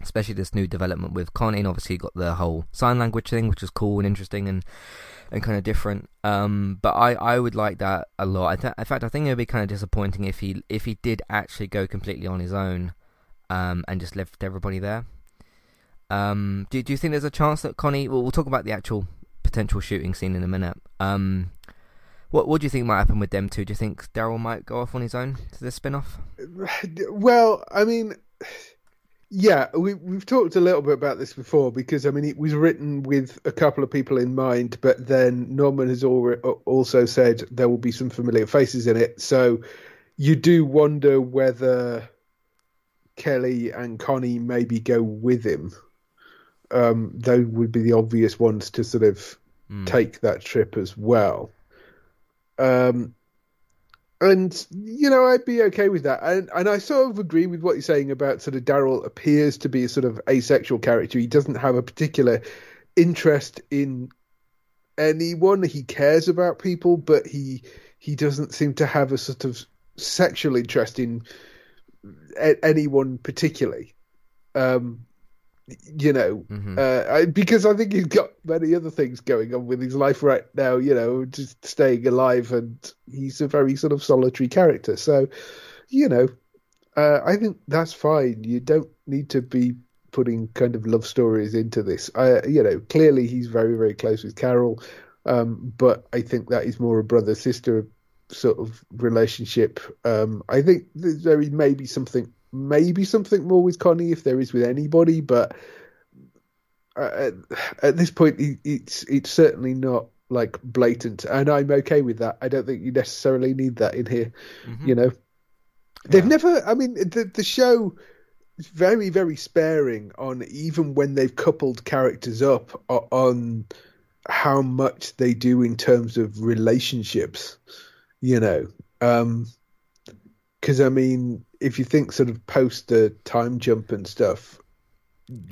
Speaker 2: especially this new development with Connie. And obviously, got the whole sign language thing, which is cool and interesting. And and kind of different. Um, but I, I would like that a lot. Th- in fact, I think it would be kind of disappointing if he if he did actually go completely on his own, um, and just left everybody there. Um, do do you think there's a chance that Connie? Well, we'll talk about the actual potential shooting scene in a minute. Um, what what do you think might happen with them two? Do you think Daryl might go off on his own to this spin off?
Speaker 3: Well, I mean yeah, we, we've talked a little bit about this before because I mean it was written with a couple of people in mind, but then Norman has also said there will be some familiar faces in it. So you do wonder whether Kelly and Connie maybe go with him. Um, they would be the obvious ones to sort of mm. take that trip as well. Um, and you know I'd be okay with that, and and I sort of agree with what you're saying about sort of Daryl appears to be a sort of asexual character. He doesn't have a particular interest in anyone. He cares about people, but he he doesn't seem to have a sort of sexual interest in anyone particularly. Um, you know, mm-hmm. uh, I, because I think he's got many other things going on with his life right now, you know, just staying alive, and he's a very sort of solitary character. So, you know, uh, I think that's fine. You don't need to be putting kind of love stories into this. I, you know, clearly he's very, very close with Carol, um, but I think that is more a brother sister sort of relationship. Um, I think there may be something maybe something more with Connie if there is with anybody, but at, at this point, it's it's certainly not like blatant, and I'm okay with that. I don't think you necessarily need that in here. Mm-hmm. You know, they've never. I mean, the the show is very very sparing on even when they've coupled characters up on how much they do in terms of relationships. You know, um, because I mean, if you think sort of post the time jump and stuff,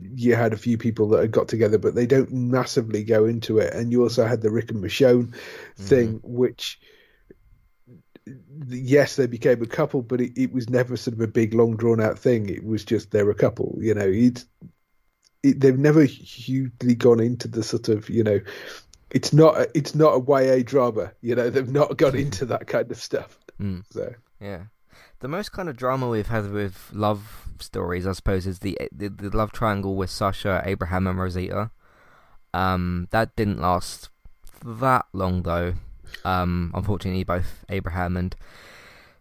Speaker 3: you had a few people that had got together, but they don't massively go into it. And you also had the Rick and Michonne thing, mm-hmm. which yes, they became a couple, but it, it, was never sort of a big, long, drawn out thing. It was just they're a couple. You know, it, they've never hugely gone into the sort of you know, it's not a, it's not a YA drama. You know, they've not gone into that kind of stuff. Mm. So
Speaker 2: yeah the most kind of drama we've had with love stories, I suppose, is the the, the love triangle with Sasha, Abraham, and Rosita. Um, that didn't last that long though. Um, unfortunately, both Abraham and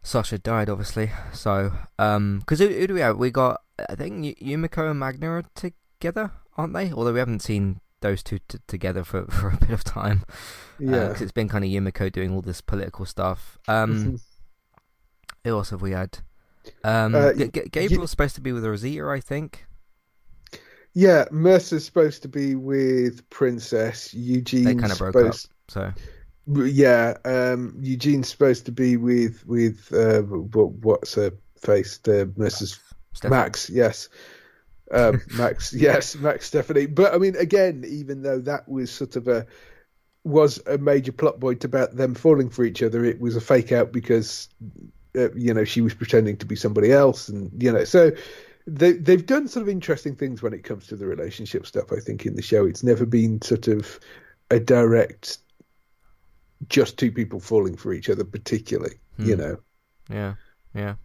Speaker 2: Sasha died, obviously. So, um, because who, who, do we have? We got I think Yumiko and Magna are together, aren't they? Although we haven't seen those two t- together for, for a bit of time. Yeah, because uh, it's been kind of Yumiko doing all this political stuff. Um, Who else have we had? Um, uh, G- G- Gabriel's supposed to be with Rosita, I think.
Speaker 3: Yeah, Mercer's supposed to be with Princess. Eugene. They kind of broke supposed... up, so. Yeah, um, Eugene's supposed to be with with uh, what's her face? The Mercer's Max. Yes, um, Max. Yes, Max Stephanie. But I mean, again, even though that was sort of a was a major plot point about them falling for each other, it was a fake out because uh, you know she was pretending to be somebody else, and you know so they they've done sort of interesting things when it comes to the relationship stuff. I think in the show, it's never been sort of a direct just two people falling for each other, particularly. Hmm. You know.
Speaker 2: Yeah, yeah.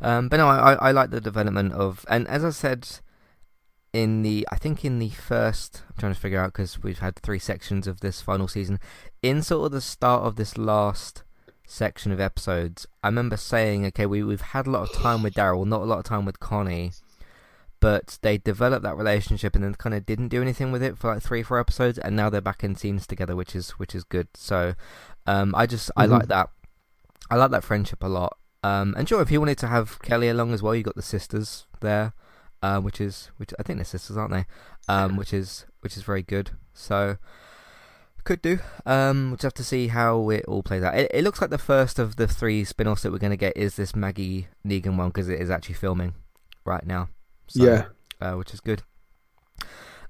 Speaker 2: Um, but no, I, I like the development of, and as I said in the, I think in the first, I'm trying to figure out because we've had three sections of this final season. In sort of the start of this last section of episodes, I remember saying, okay, we, we've had a lot of time with Daryl, not a lot of time with Connie, but they developed that relationship and then kind of didn't do anything with it for like three, four episodes, and now they're back in scenes together, which is which is good. So, um, I just mm-hmm. I like that. I like that friendship a lot. Um, and sure, if you wanted to have Kelly along as well, you got the sisters there, uh, which is which I think they're sisters, aren't they? Um, which is which is very good. So, could do. Um, we'll just have to see how it all plays out. It, it looks like the first of the three spin offs that we're going to get is this Maggie Negan one because it is actually filming right now.
Speaker 3: So, yeah.
Speaker 2: Uh, which is good.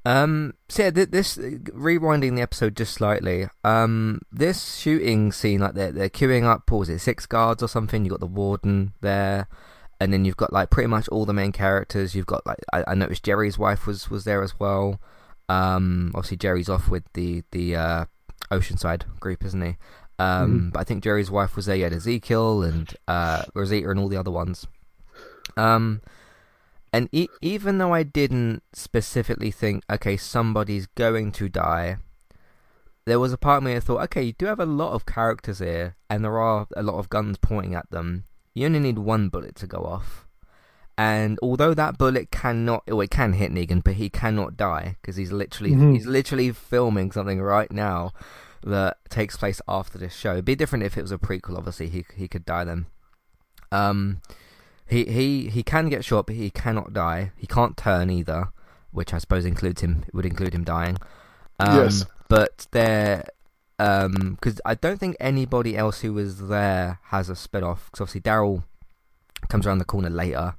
Speaker 2: Um, so yeah, th- this rewinding the episode just slightly. Um, this shooting scene, like they're they're queuing up. What was it? Six guards or something. You got the warden there, and then you've got like pretty much all the main characters. You've got like I, I noticed Jerry's wife was was there as well. Um, obviously Jerry's off with the the uh, Oceanside group, isn't he? Um, mm-hmm. But I think Jerry's wife was there. You had Ezekiel and uh, Rosita and all the other ones. Um, and e- even though I didn't specifically think, okay, somebody's going to die, there was a part of me that thought, okay, you do have a lot of characters here, and there are a lot of guns pointing at them. You only need one bullet to go off. And although that bullet cannot, well, it can hit Negan, but he cannot die because he's literally mm-hmm. he's literally filming something right now that takes place after this show. It'd be different if it was a prequel. Obviously, he he could die then. Um, he he he can get shot, but he cannot die. He can't turn either, which I suppose includes him would include him dying. Um, yes. But there, um, because I don't think anybody else who was there has a spin off. Because obviously Daryl comes around the corner later.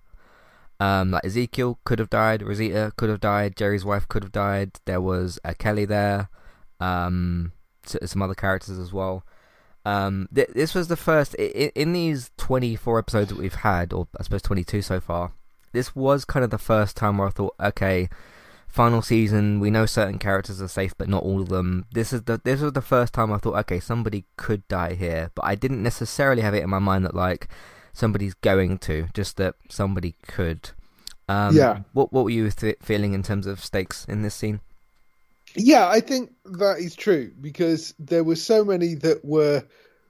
Speaker 2: Um, like Ezekiel could have died, Rosita could have died, Jerry's wife could have died. There was uh, Kelly there, um, some other characters as well. Um, th- this was the first in, in these 24 episodes that we've had, or I suppose 22 so far. This was kind of the first time where I thought, okay, final season, we know certain characters are safe, but not all of them. This is the this was the first time I thought, okay, somebody could die here, but I didn't necessarily have it in my mind that like somebody's going to, just that somebody could. Um, yeah. What what were you th- feeling in terms of stakes in this scene?
Speaker 3: Yeah, I think that is true because there were so many that were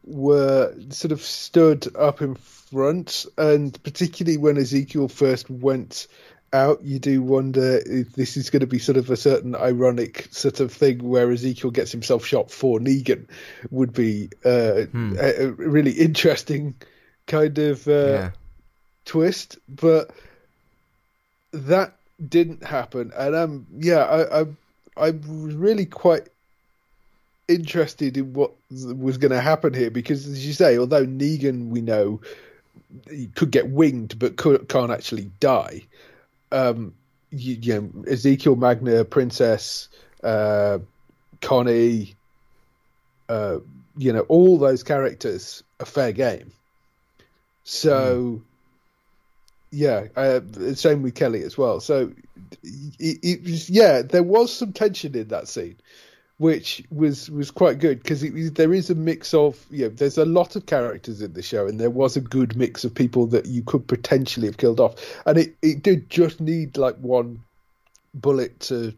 Speaker 3: were sort of stood up in front, and particularly when Ezekiel first went out, you do wonder if this is going to be sort of a certain ironic sort of thing where Ezekiel gets himself shot for Negan would be uh, hmm. a, a, really interesting kind of uh, yeah. twist, but that didn't happen, and um, yeah, I, I, I was really quite interested in what was going to happen here because, as you say, although Negan we know he could get winged but could, can't actually die. Um, you, you know, Ezekiel Magna, Princess, uh, Connie, uh, you know, all those characters are fair game. So, mm. yeah, uh, same with Kelly as well. So, it, it, was, yeah, there was some tension in that scene, which was was quite good because there is a mix of you know, there's a lot of characters in the show, and there was a good mix of people that you could potentially have killed off, and it it did just need like one bullet to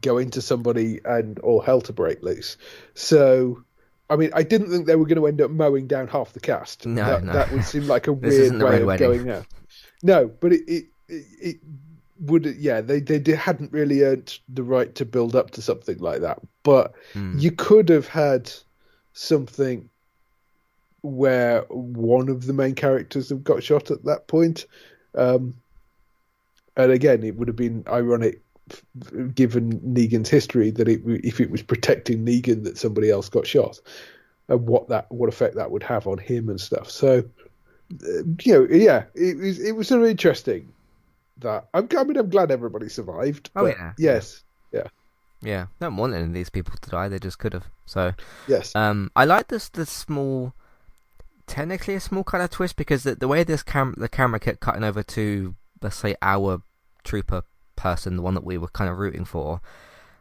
Speaker 3: go into somebody and all hell to break loose. So I mean, I didn't think they were going to end up mowing down half the cast.
Speaker 2: No,
Speaker 3: that,
Speaker 2: no.
Speaker 3: that would seem like a weird way of wedding. going there. No, but it, it, it, it would, yeah, they, they hadn't really earned the right to build up to something like that. But mm. you could have had something where one of the main characters have got shot at that point. Um, and again, it would have been ironic given Negan's history, that it, if it was protecting Negan that somebody else got shot, and what that what effect that would have on him and stuff. So, uh, you know, yeah, it was it was sort of interesting. That I'm, I mean, I'm glad everybody survived. Oh yeah, yes, yeah.
Speaker 2: Yeah, don't want any of these people to die. They just could have. So
Speaker 3: yes,
Speaker 2: um, I like this the small, technically a small kind of twist because the, the way this cam the camera kept cutting over to let's say our trooper person, the one that we were kind of rooting for.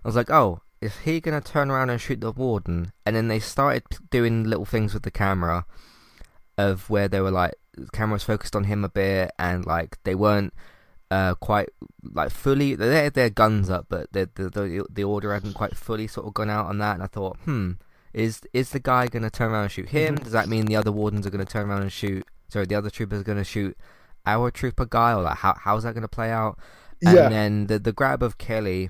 Speaker 2: I was like, oh, is he going to turn around and shoot the warden? And then they started doing little things with the camera of where they were like, the camera was focused on him a bit and like they weren't uh, quite like fully, they had their guns up, but the, the, the, the order hadn't quite fully sort of gone out on that. And I thought, hmm, is is the guy going to turn around and shoot him? Mm-hmm. Does that mean the other wardens are going to turn around and shoot? Sorry, the other troopers are going to shoot our trooper guy, or like how how's that going to play out? And yeah. then the the grab of Kelly,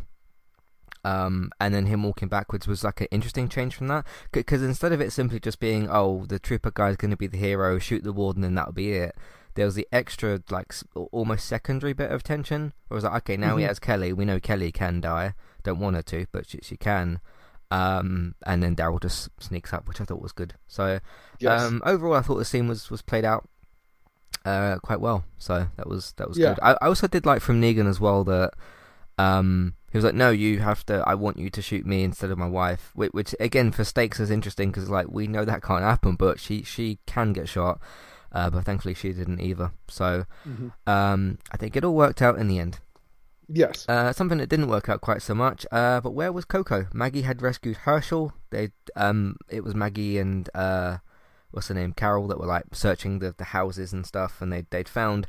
Speaker 2: um, and then him walking backwards was like an interesting change from that. Because instead of it simply just being, oh, the trooper guy's going to be the hero, shoot the warden, and that'll be it. There was the extra, like, almost secondary bit of tension. Where it was like, okay, now mm-hmm. he has Kelly. We know Kelly can die. Don't want her to, but she, she can. Um, and then Daryl just sneaks up, which I thought was good. So, yes. um, overall, I thought the scene was, was played out uh, quite well. So that was that was yeah. good. I, I also did like from Negan as well that um, he was like, "No, you have to. I want you to shoot me instead of my wife." Which, which again, for stakes, is interesting because like we know that can't happen, but she she can get shot. Uh, but thankfully, she didn't either. So mm-hmm. um, I think it all worked out in the end.
Speaker 3: Yes.
Speaker 2: Uh, something that didn't work out quite so much. Uh, but where was Coco? Maggie had rescued Hershel. They um, it was Maggie and uh, what's her name, Carol, that were like searching the, the houses and stuff, and they they'd found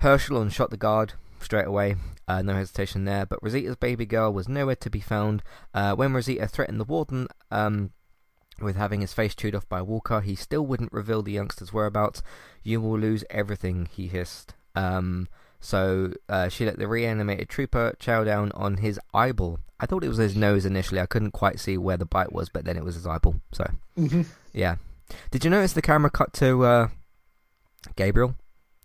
Speaker 2: Hershel and shot the guard straight away. Uh, no hesitation there. But Rosita's baby girl was nowhere to be found. Uh, when Rosita threatened the warden um, with having his face chewed off by Walker, he still wouldn't reveal the youngster's whereabouts. You will lose everything, he hissed. Um, so uh, she let the reanimated trooper chow down on his eyeball. I thought it was his nose initially. I couldn't quite see where the bite was, but then it was his eyeball. So,
Speaker 3: mm-hmm.
Speaker 2: yeah. Did you notice the camera cut to uh, Gabriel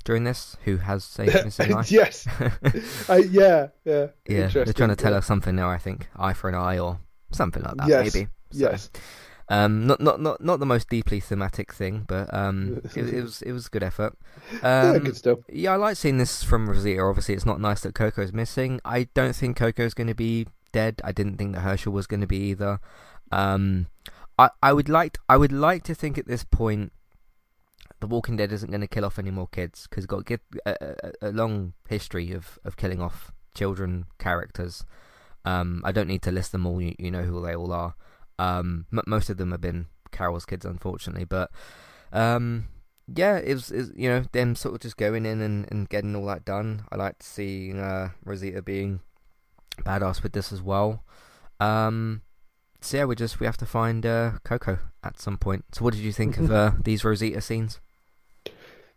Speaker 2: during this, who has a missing eye?
Speaker 3: yes. uh, yeah, yeah.
Speaker 2: Yeah, they're trying to tell yeah. us something now. I think eye for an eye or something like that.
Speaker 3: Yes.
Speaker 2: Maybe.
Speaker 3: So, yes.
Speaker 2: Um, not not not not the most deeply thematic thing, but um, it, it, was it was a good effort. Um,
Speaker 3: yeah, good stuff.
Speaker 2: Yeah, I like seeing this from Rosita. Obviously, it's not nice that Coco's missing. I don't think Coco's going to be dead. I didn't think that Hershel was going to be either. Um, I I would like I would like to think at this point, The Walking Dead isn't going to kill off any more kids because got a, a, a long history of of killing off children characters. Um, I don't need to list them all. You, you know who they all are. Um, m- most of them have been Carol's kids, unfortunately, but um, yeah, it was, it was, you know them sort of just going in and, and getting all that done. I like to see uh, Rosita being badass with this as well. Um, so yeah, we just we have to find uh, Coco at some point. So what did you think of uh, these Rosita scenes?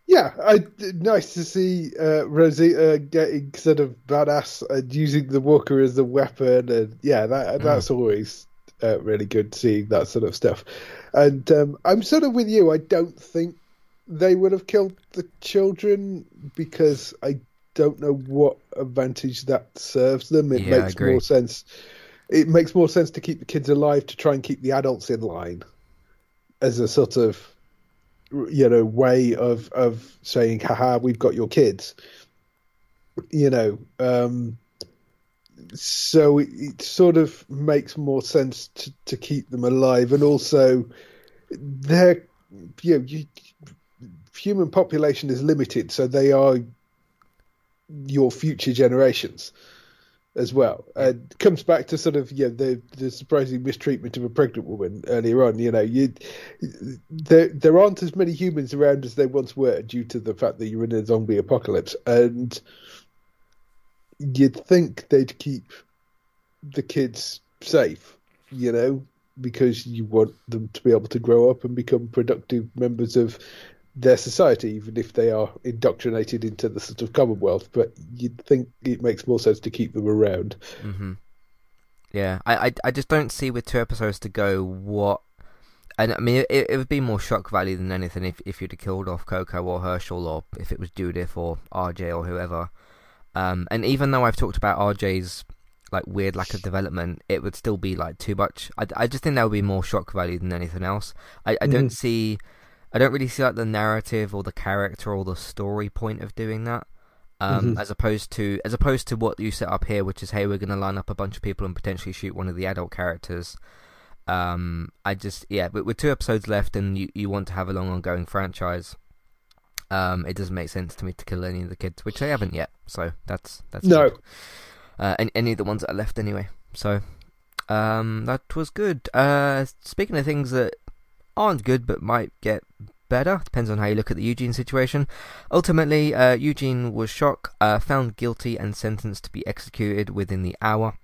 Speaker 3: Yeah, I, nice to see uh, Rosita getting sort of badass and using the Walker as a weapon, and yeah, that that's mm. always uh, really good seeing that sort of stuff. And um, I'm sort of with you. I don't think they would have killed the children because I don't know what advantage that serves them. It
Speaker 2: yeah,
Speaker 3: makes more sense. It makes more sense to keep the kids alive to try and keep the adults in line as a sort of you know way of of saying haha we've got your kids. You know um so it, it, sort of makes more sense to, to keep them alive, and also their you know, you, human population is limited, so they are your future generations as well. And it comes back to sort of yeah the the surprising mistreatment of a pregnant woman earlier on. You know, you there there aren't as many humans around as there once were due to the fact that you're in a zombie apocalypse, and you'd think they'd keep the kids safe, you know, because you want them to be able to grow up and become productive members of their society, even if they are indoctrinated into the sort of Commonwealth. But you'd think it makes more sense to keep them around.
Speaker 2: Mm-hmm. Yeah, I, I, I just don't see with two episodes to go what. And I mean, it, it would be more shock value than anything if if you'd have killed off Coco or Hershel, or if it was Judith or RJ or whoever. Um, and even though I've talked about RJ's like weird lack of development, it would still be like too much. I, I just think that would be more shock value than anything else. I, I don't mm. see, I don't really see like the narrative or the character or the story point of doing that. Um, mm-hmm. as opposed to as opposed to what you set up here, which is hey, we're going to line up a bunch of people and potentially shoot one of the adult characters. Um, I just yeah, but with two episodes left and you, you want to have a long ongoing franchise, um, it doesn't make sense to me to kill any of the kids, which they haven't yet. So that's that's
Speaker 3: no.
Speaker 2: Uh, any, any of the ones that are left anyway. So um, that was good. Uh, speaking of things that aren't good but might get better, depends on how you look at the Eugene situation. Ultimately, uh, Eugene was shot, uh, found guilty, and sentenced to be executed within the hour.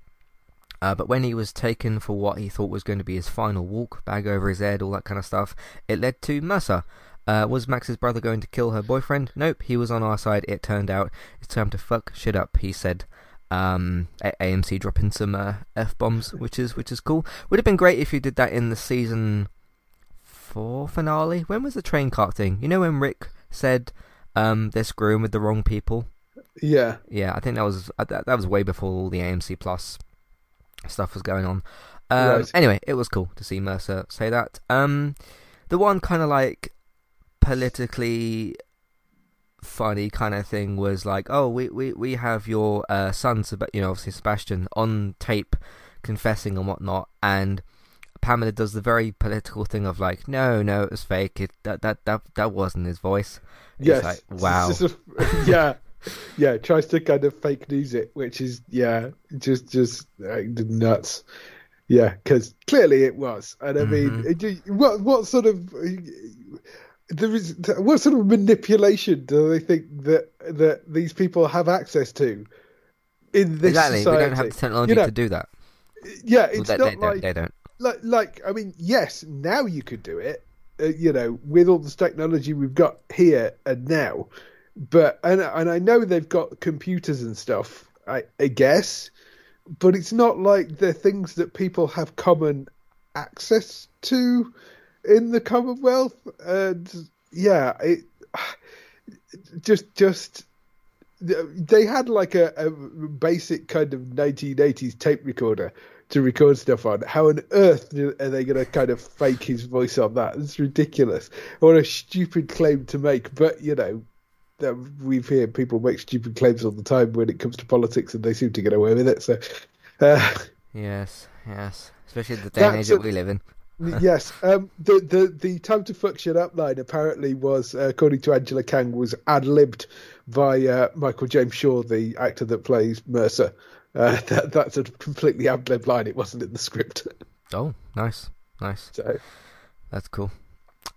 Speaker 2: Uh, but when he was taken for what he thought was going to be his final walk, bag over his head, all that kind of stuff, it led to Mercer, uh, was Max's brother going to kill her boyfriend? Nope, he was on our side. It turned out it's time to fuck shit up. He said. Um, AMC dropping some uh, f bombs, which is which is cool. Would have been great if you did that in the season four finale. When was the train cart thing? You know when Rick said um, they're screwing with the wrong people.
Speaker 3: Yeah,
Speaker 2: yeah. I think that was uh, that, that was way before all the AMC Plus stuff was going on. Um, right. Anyway, it was cool to see Mercer say that. Um, the one kind of like politically funny kind of thing was like, oh, we we, we have your uh, son, you know, obviously Sebastian, on tape confessing and whatnot, and Pamela does the very political thing of like, no, no, it was fake. It, that that that that wasn't his voice.
Speaker 3: It's yes.
Speaker 2: Like, wow.
Speaker 3: A, yeah. yeah, tries to kind of fake news it, which is yeah, just just uh, nuts. Yeah, because clearly it was, and I mean, mm-hmm. what what sort of there is what sort of manipulation do they think that that these people have access to in this
Speaker 2: exactly.
Speaker 3: society?
Speaker 2: We don't have the technology you know, to do that.
Speaker 3: Yeah, it's well,
Speaker 2: they,
Speaker 3: not
Speaker 2: they,
Speaker 3: like
Speaker 2: they don't.
Speaker 3: Like, like I mean, yes, now you could do it. Uh, you know, with all this technology we've got here and now, but and and I know they've got computers and stuff. I, I guess, but it's not like the things that people have common access to in the Commonwealth. And yeah, it just just they had like a, a basic kind of 1980s tape recorder to record stuff on. How on earth are they going to kind of fake his voice on that? It's ridiculous. What a stupid claim to make. But you know, we've heard people make stupid claims all the time when it comes to politics, and they seem to get away with it. So, uh,
Speaker 2: yes, yes, especially the day and age that we live in.
Speaker 3: yes, um, the the the time to fuck shit up line apparently was, uh, according to Angela Kang, was ad libbed by uh, Michael James Shaw, the actor that plays Mercer. Uh, that, that's a completely ad lib line. It wasn't in the script.
Speaker 2: Oh, nice, nice.
Speaker 3: So
Speaker 2: that's cool.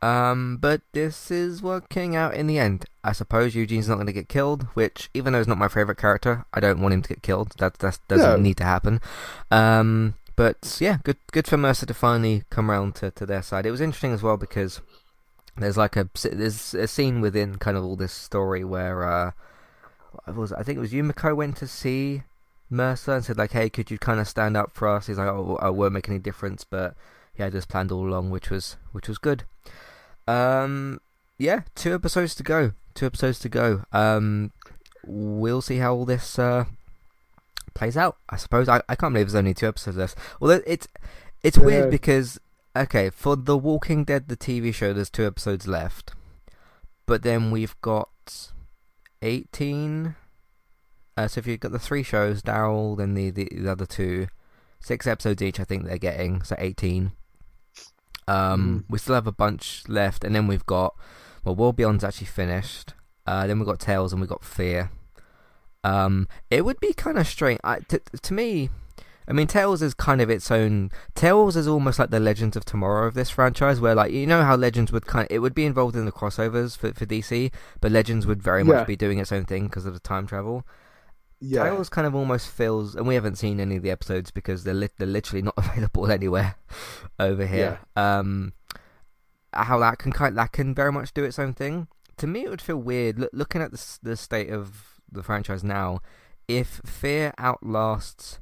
Speaker 2: Um, but this is working out in the end. I suppose Eugene's not going to get killed, which, even though he's not my favorite character, I don't want him to get killed. That that doesn't no. need to happen. Um, but yeah, good good for Mercer to finally come around to, to their side. It was interesting as well because there's like a there's a scene within kind of all this story where uh, was I think it was Yumiko went to see Mercer and said like, hey, could you kind of stand up for us? He's like, oh, I won't make any difference, but he had this planned all along, which was which was good. Um, yeah, two episodes to go. Two episodes to go. Um, we'll see how all this uh, plays out. I suppose I, I can't believe there's only two episodes left. Although it's it's yeah. weird because okay, for The Walking Dead, the TV show, there's two episodes left, but then we've got eighteen. Uh, so if you've got the three shows, Daryl, then the, the, the other two, six episodes each, I think they're getting, so eighteen. Um, mm. we still have a bunch left, and then we've got well, World Beyond's actually finished. Uh, then we've got Tales, and we've got Fear. Um, it would be kind of strange. I, to, to me, I mean, Tales is kind of its own. Tales is almost like the Legends of Tomorrow of this franchise, where like you know how Legends would kind of it would be involved in the crossovers for for DC, but Legends would very yeah. much be doing its own thing because of the time travel. Yeah. Tales kind of almost feels, and we haven't seen any of the episodes because they're li- they're literally not available anywhere over here. Yeah. Um, how that can kind that can very much do its own thing. To me, it would feel weird look, looking at the the state of the franchise now. If Fear outlasts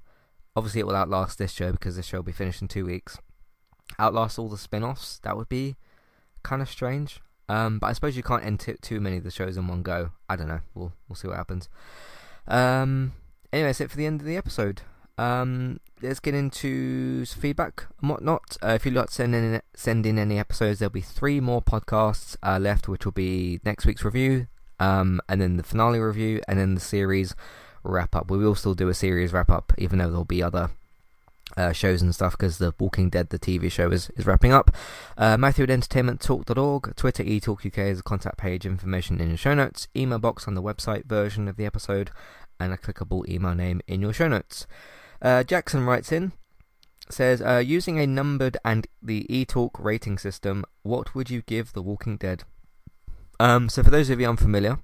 Speaker 2: Obviously, it will outlast this show because this show will be finished in two weeks. Outlast all the spin offs, that would be kind of strange. Um, but I suppose you can't end t- too many of the shows in one go. I don't know. We'll we'll see what happens. Um, anyway, that's it for the end of the episode. Um, let's get into feedback and whatnot. Uh, if you'd like to send in, send in any episodes, there'll be three more podcasts uh, left, which will be next week's review, um, and then the finale review, and then the series wrap up. We will still do a series wrap up, even though there'll be other uh, shows and stuff because The Walking Dead, the TV show, is, is wrapping up. Uh, Matthew at entertainmenttalk.org, Twitter eTalkUK is a contact page, information in your show notes, email box on the website version of the episode, and a clickable email name in your show notes. Uh, Jackson writes in, says, uh, using a numbered and the eTalk rating system, what would you give The Walking Dead? Um, so for those of you unfamiliar,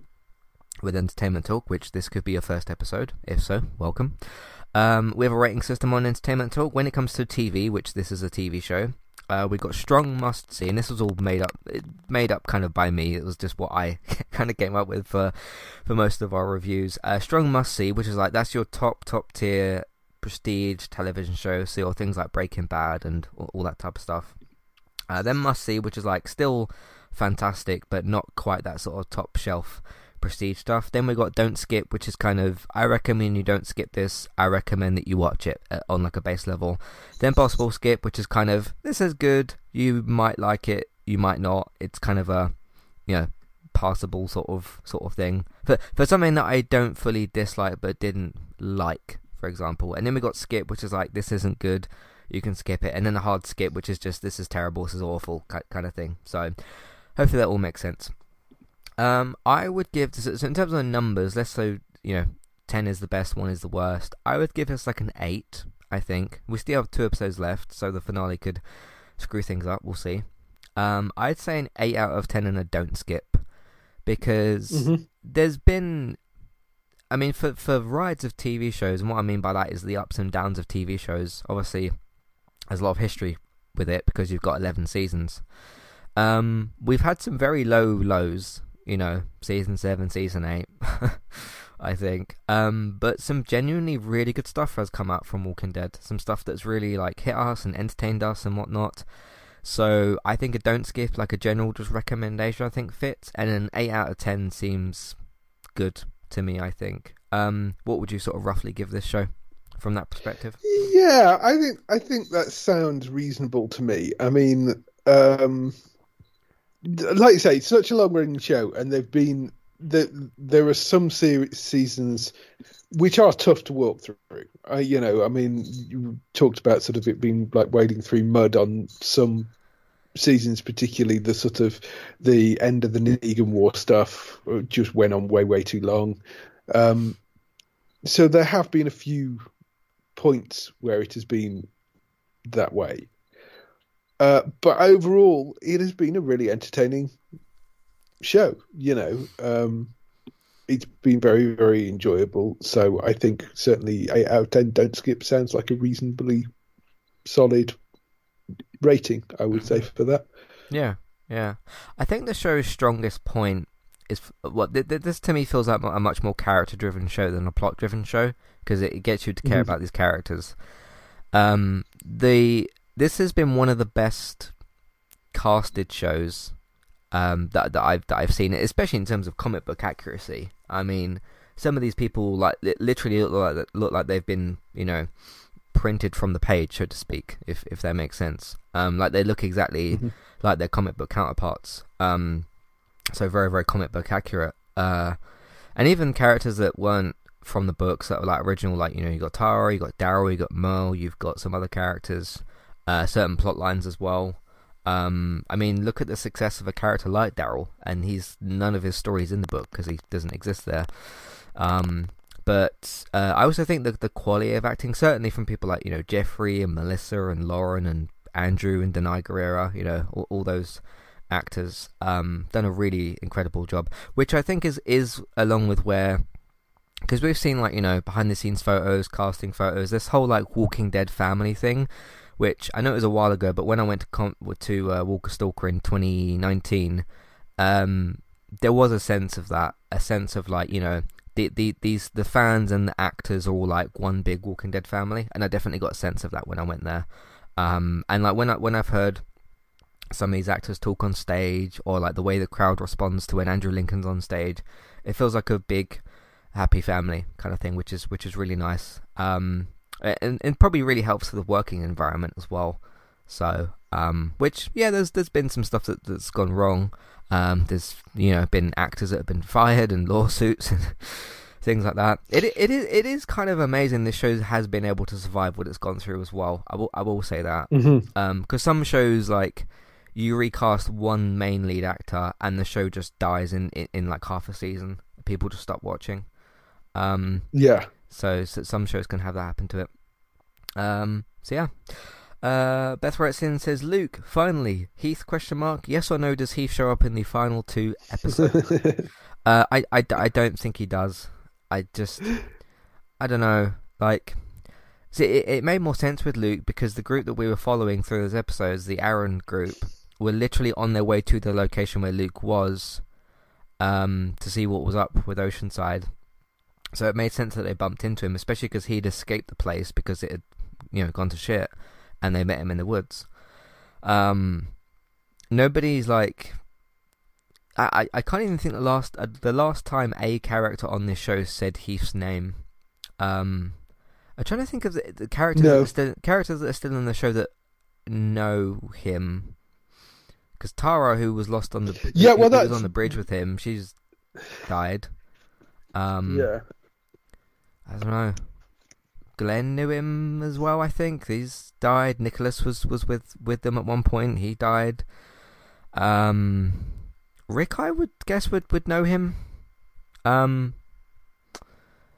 Speaker 2: with Entertainment Talk, which this could be your first episode. If so, welcome. Um, we have a rating system on Entertainment Talk. When it comes to TV, which this is a TV show, uh, we've got strong must see, and this was all made up, made up kind of by me. It was just what I kind of came up with for for most of our reviews. Uh, strong must see, which is like that's your top top tier prestige television show. So your things like Breaking Bad and all, all that type of stuff. Uh, then must see, which is like still fantastic, but not quite that sort of top shelf prestige stuff. Then we got Don't Skip, which is kind of I recommend you don't skip this. I recommend that you watch it uh, on like a base level. Then Possible Skip, which is kind of this is good. You might like it, you might not. It's kind of a you know passable sort of sort of thing for for something that I don't fully dislike but didn't like, for example. And then we got Skip, which is like this isn't good. You can skip it, and then the hard skip, which is just this is terrible, this is awful kind of thing. So hopefully that all makes sense. Um, I would give so in terms of numbers. Let's say you know, ten is the best, one is the worst. I would give this like an eight. I think we still have two episodes left, so the finale could screw things up. We'll see. Um, I'd say an eight out of ten and a don't skip because mm-hmm. there's been I mean, for for rides of TV shows, and what I mean by that is the ups and downs of TV shows. Obviously, there's a lot of history with it because you've got 11 seasons. Um, we've had some very low lows, you know, season seven, season eight, I think. Um, but some genuinely really good stuff has come out from Walking Dead. Some stuff that's really like hit us and entertained us and whatnot. So I think a don't skip, like a general just recommendation, I think fits, and an eight out of ten seems good to me. I think. Um, what would you sort of roughly give this show from that perspective?
Speaker 3: Yeah, I think I think that sounds reasonable to me. I mean, um, like you say, it's such a long-running show, and they've been there. There are some series, seasons which are tough to walk through. I, you know, I mean, you talked about sort of it being like wading through mud on some seasons, particularly the sort of the end of the Negan War stuff, just went on way way too long. Um, so there have been a few points where it has been that way. Uh, but overall, it has been a really entertaining show. You know, um, it's been very, very enjoyable. So I think certainly eight out of ten. Don't skip sounds like a reasonably solid rating, I would say, for that.
Speaker 2: Yeah, yeah. I think the show's strongest point is what well, this to me feels like a much more character-driven show than a plot-driven show because it gets you to care mm-hmm. about these characters. Um, the this has been one of the best casted shows um, that that I've that I've seen, especially in terms of comic book accuracy. I mean, some of these people like literally look like look like they've been you know printed from the page, so to speak, if if that makes sense. Um, like they look exactly mm-hmm. like their comic book counterparts. Um, so very very comic book accurate. Uh, and even characters that weren't from the books that were like original, like you know you got Tara, you got Daryl, you got Merle, you've got some other characters, uh, certain plot lines as well. Um, I mean, look at the success of a character like Daryl, and he's none of his stories in the book because he doesn't exist there. Um, but uh, I also think that the quality of acting, certainly from people like you know Jeffrey and Melissa and Lauren and Andrew and Danai Gurira, you know all, all those actors, um, done a really incredible job. Which I think is is along with where because we've seen like you know behind the scenes photos, casting photos, this whole like Walking Dead family thing, which I know it was a while ago, but when I went to com- to uh, Walker Stalker in 2019, um, there was a sense of that, a sense of like you know the, the these the fans and the actors are all like one big Walking Dead family, and I definitely got a sense of that when I went there. Um, and like when I when I've heard some of these actors talk on stage, or like the way the crowd responds to when Andrew Lincoln's on stage, it feels like a big happy family kind of thing, which is which is really nice. Um, and, and probably really helps for the working environment as well. So, um, which yeah, there's there's been some stuff that that's gone wrong. Um, there's you know been actors that have been fired and lawsuits and things like that. It it is it is kind of amazing. This show has been able to survive what it's gone through as well. I will I will say that because
Speaker 3: mm-hmm. um,
Speaker 2: some shows like you recast one main lead actor and the show just dies in in, in like half a season. People just stop watching. Um,
Speaker 3: yeah.
Speaker 2: So, so some shows can have that happen to it. Um, so yeah. Uh, Beth Wrighton says, Luke, finally, Heath question mark, yes or no, does Heath show up in the final two episodes? uh, I, I, I don't think he does. I just, I don't know, like, see, it, it made more sense with Luke because the group that we were following through those episodes, the Aaron group, were literally on their way to the location where Luke was, um, to see what was up with Oceanside. So it made sense that they bumped into him, especially because he'd escaped the place because it had, you know, gone to shit and they met him in the woods. Um, nobody's like, I, I can't even think the last uh, the last time a character on this show said Heath's name. Um, I'm trying to think of the, the characters no. that are still characters that are still in the show that know him. Because Tara, who was lost on the
Speaker 3: yeah, well,
Speaker 2: was on the bridge with him, she's died. Um,
Speaker 3: yeah,
Speaker 2: I don't know. Glenn knew him as well. I think he's died. Nicholas was was with with them at one point. He died. Um, Rick, I would guess would would know him. Um,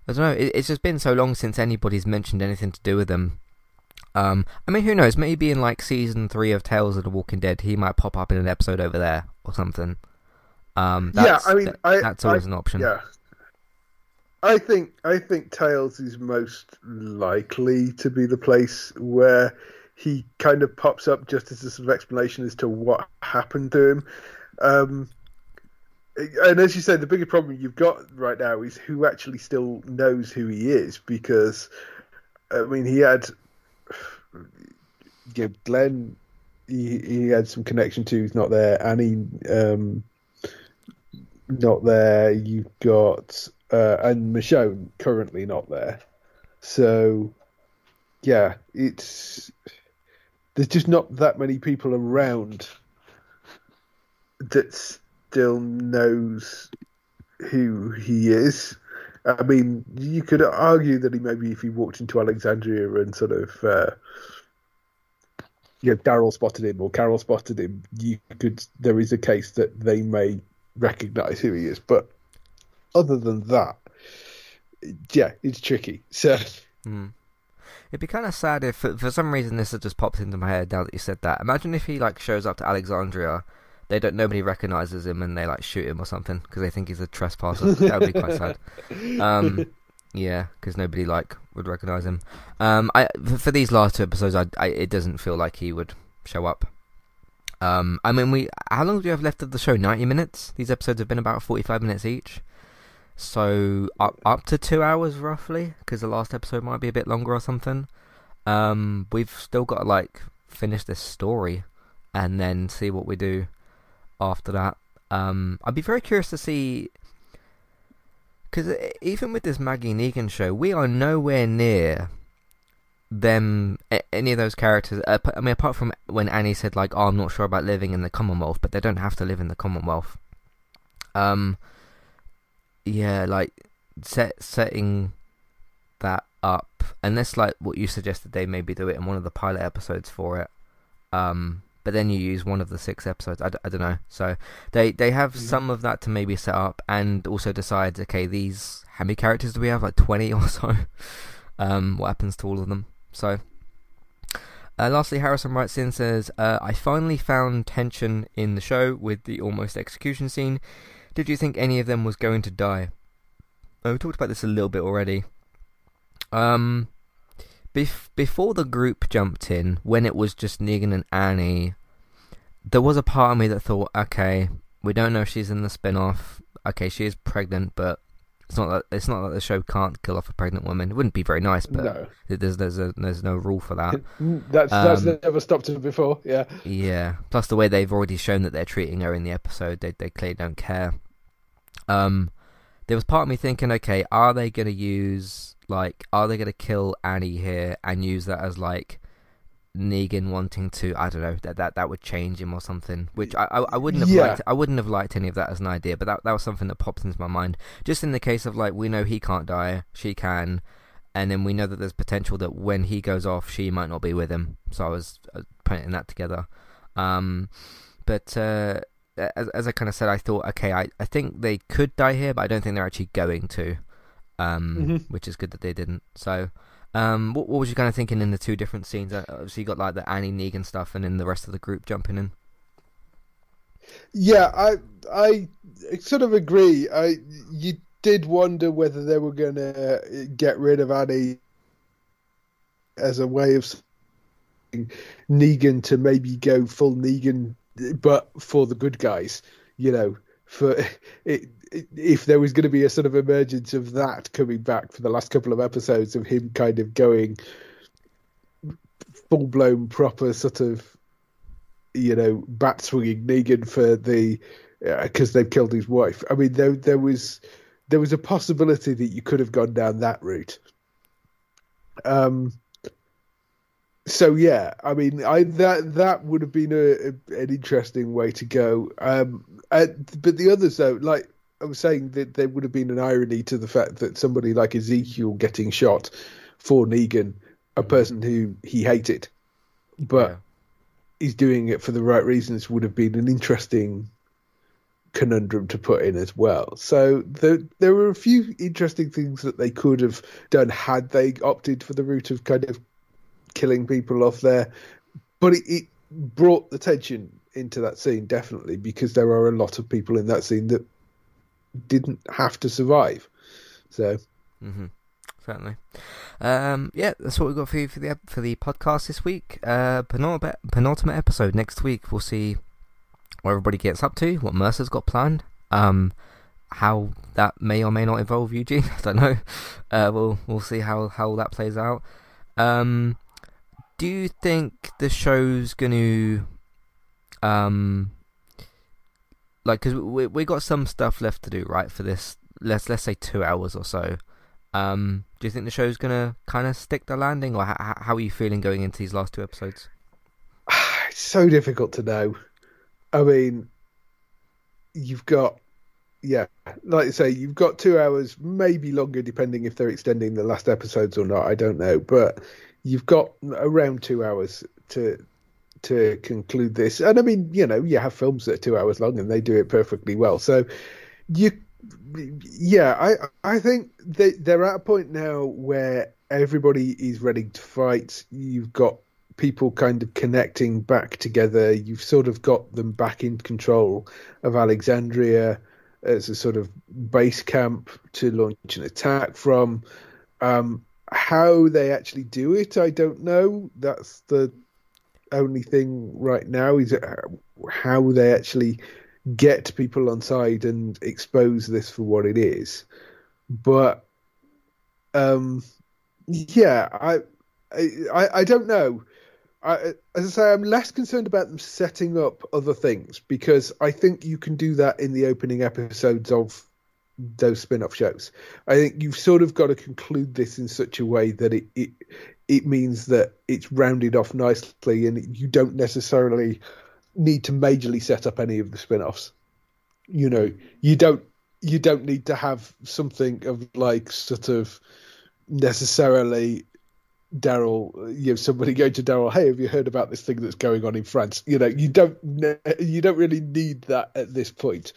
Speaker 2: I don't know. It, it's just been so long since anybody's mentioned anything to do with him. Um, I mean, who knows? Maybe in like season three of Tales of the Walking Dead, he might pop up in an episode over there or something. Um,
Speaker 3: yeah, I mean, I,
Speaker 2: that's always
Speaker 3: I,
Speaker 2: an option.
Speaker 3: Yeah, I think I think Tales is most likely to be the place where he kind of pops up just as a sort of explanation as to what happened to him. Um, and as you said, the biggest problem you've got right now is who actually still knows who he is, because I mean, he had yeah, Glenn. He, he had some connection to. He's not there. Annie, um, not there. You've got uh, and Michonne currently not there. So, yeah, it's there's just not that many people around that still knows who he is. I mean, you could argue that he maybe if he walked into Alexandria and sort of, uh, you know, Daryl spotted him or Carol spotted him, you could. There is a case that they may recognise who he is, but other than that, yeah, it's tricky. So.
Speaker 2: Mm. It'd be kind of sad if, for, some reason, this has just popped into my head now that you said that. Imagine if he like shows up to Alexandria they don't nobody recognizes him and they like shoot him or something because they think he's a trespasser. that would be quite sad. Um, yeah, because nobody like would recognize him. Um, I for these last two episodes, I, I, it doesn't feel like he would show up. Um, I mean, we how long do we have left of the show? Ninety minutes. These episodes have been about forty-five minutes each, so up up to two hours roughly. Because the last episode might be a bit longer or something. Um, we've still got to like finish this story and then see what we do after that. Um, I'd be very curious to see because even with this Maggie Negan show, we are nowhere near them any of those characters. I mean, apart from when Annie said like, "Oh, I'm not sure about living in the Commonwealth," but they don't have to live in the Commonwealth. Um, yeah, like set setting that up, unless like what you suggested, they maybe do it in one of the pilot episodes for it. Um, but then you use one of the six episodes. I d- I don't know. So they they have mm-hmm. some of that to maybe set up and also decide, okay, these how many characters do we have? Like twenty or so. um, what happens to all of them? So. Uh, lastly, Harrison writes in says, uh, I finally found tension in the show with the almost execution scene. Did you think any of them was going to die? Oh, we talked about this a little bit already. Um, bef- before the group jumped in, when it was just Negan and Annie, there was a part of me that thought, okay, we don't know if she's in the spin-off. Okay, she is pregnant, but it's not that it's not that the show can't kill off a pregnant woman. It wouldn't be very nice, but no. there's there's a, there's no rule for that.
Speaker 3: that's that's um, never stopped her before. Yeah.
Speaker 2: Yeah. Plus the way they've already shown that they're treating her in the episode, they they clearly don't care. Um, there was part of me thinking, okay, are they going to use like, are they going to kill Annie here and use that as like Negan wanting to? I don't know that that that would change him or something. Which I I, I wouldn't have yeah. liked. I wouldn't have liked any of that as an idea. But that that was something that popped into my mind. Just in the case of like, we know he can't die, she can, and then we know that there's potential that when he goes off, she might not be with him. So I was uh, putting that together. Um, but. Uh, as, as I kind of said, I thought, okay, I, I think they could die here, but I don't think they're actually going to um, mm-hmm. which is good that they didn't. So, um, what, what was you kind of thinking in the two different scenes? Uh, obviously, you got like the Annie Negan stuff, and then the rest of the group jumping in.
Speaker 3: Yeah, I I sort of agree. I you did wonder whether they were going to get rid of Annie as a way of Negan to maybe go full Negan, but for the good guys. You know, for it if there was going to be a sort of emergence of that coming back for the last couple of episodes of him kind of going full blown proper sort of you know bat swinging Negan for the because uh, they've killed his wife. I mean there there was there was a possibility that you could have gone down that route. Um. So yeah, I mean, I that that would have been a, a an interesting way to go. Um, but the others though, like I was saying that there would have been an irony to the fact that somebody like Ezekiel getting shot for Negan, a person who he hated, but yeah. he's doing it for the right reasons, would have been an interesting conundrum to put in as well. So the, there were a few interesting things that they could have done had they opted for the route of kind of killing people off there, but it, it brought the tension into that scene definitely because there are a lot of people in that scene that didn't have to survive. So,
Speaker 2: mm-hmm. certainly, um, yeah, that's what we've got for you for the for the podcast this week. Uh, penultimate, episode next week. We'll see what everybody gets up to, what Mercer's got planned. Um, how that may or may not involve Eugene, I don't know. Uh, we'll we'll see how how that plays out. Um, do you think the show's going to um like because we we got some stuff left to do right for this let's let's say two hours or so. Um do you think the show's gonna kind of stick the landing or how, how are you feeling going into these last two episodes?
Speaker 3: It's so difficult to know. I mean you've got yeah like you say you've got two hours maybe longer depending if they're extending the last episodes or not i don't know but you've got around two hours to to conclude this. And I mean, you know, you have films that are two hours long and they do it perfectly well. So you, yeah, I I think they they're at a point now where everybody is ready to fight. You've got people kind of connecting back together. You've sort of got them back in control of Alexandria as a sort of base camp to launch an attack from. Um, how they actually do it, I don't know. That's the only thing right now is how they actually get people on side and expose this for what it is. But um, yeah, I, I I don't know. I, as I say, I'm less concerned about them setting up other things because I think you can do that in the opening episodes of those spin-off shows. I think you've sort of got to conclude this in such a way that it, it it means that it's rounded off nicely and you don't necessarily need to majorly set up any of the spin-offs you know you don't you don't need to have something of like sort of necessarily Daryl, you know, somebody going to Daryl, hey, have you heard about this thing that's going on in France? You know, you don't you don't really need that at this point.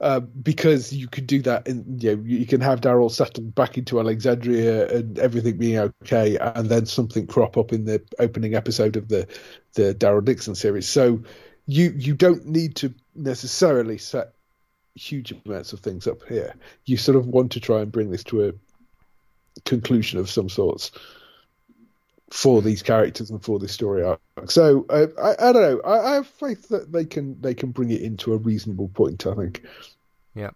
Speaker 3: Uh, because you could do that and you know you can have Daryl settled back into Alexandria and everything being okay, and then something crop up in the opening episode of the the Daryl Dixon series. So you you don't need to necessarily set huge amounts of things up here. You sort of want to try and bring this to a conclusion of some sorts for these characters and for this story arc. So uh, I, I, don't know. I, I, have faith that they can they can bring it into a reasonable point. I think.
Speaker 2: Yeah,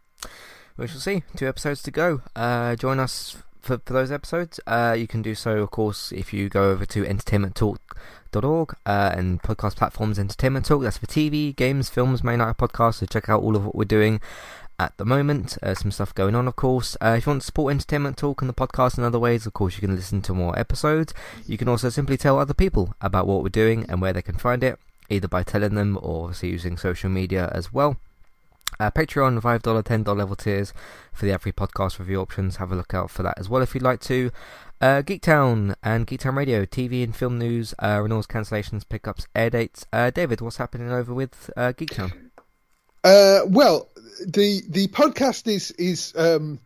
Speaker 2: we shall see. Two episodes to go. Uh, join us for, for those episodes. Uh, you can do so, of course, if you go over to entertainmenttalk.org uh, and podcast platforms Entertainment Talk. That's for TV, games, films, main night podcast. So check out all of what we're doing at the moment. Uh, some stuff going on, of course. Uh, if you want to support Entertainment Talk and the podcast in other ways, of course, you can listen to more episodes. You can also simply tell other people about what we're doing and where they can find it, either by telling them or obviously using social media as well. Uh, Patreon, $5, $10 level tiers for the every podcast review options. Have a look out for that as well if you'd like to. Uh, Geektown and Geektown Radio, TV and film news, uh, renewals, cancellations, pickups, air dates. Uh, David, what's happening over with uh, Geektown?
Speaker 3: Uh, well, the the podcast is is um,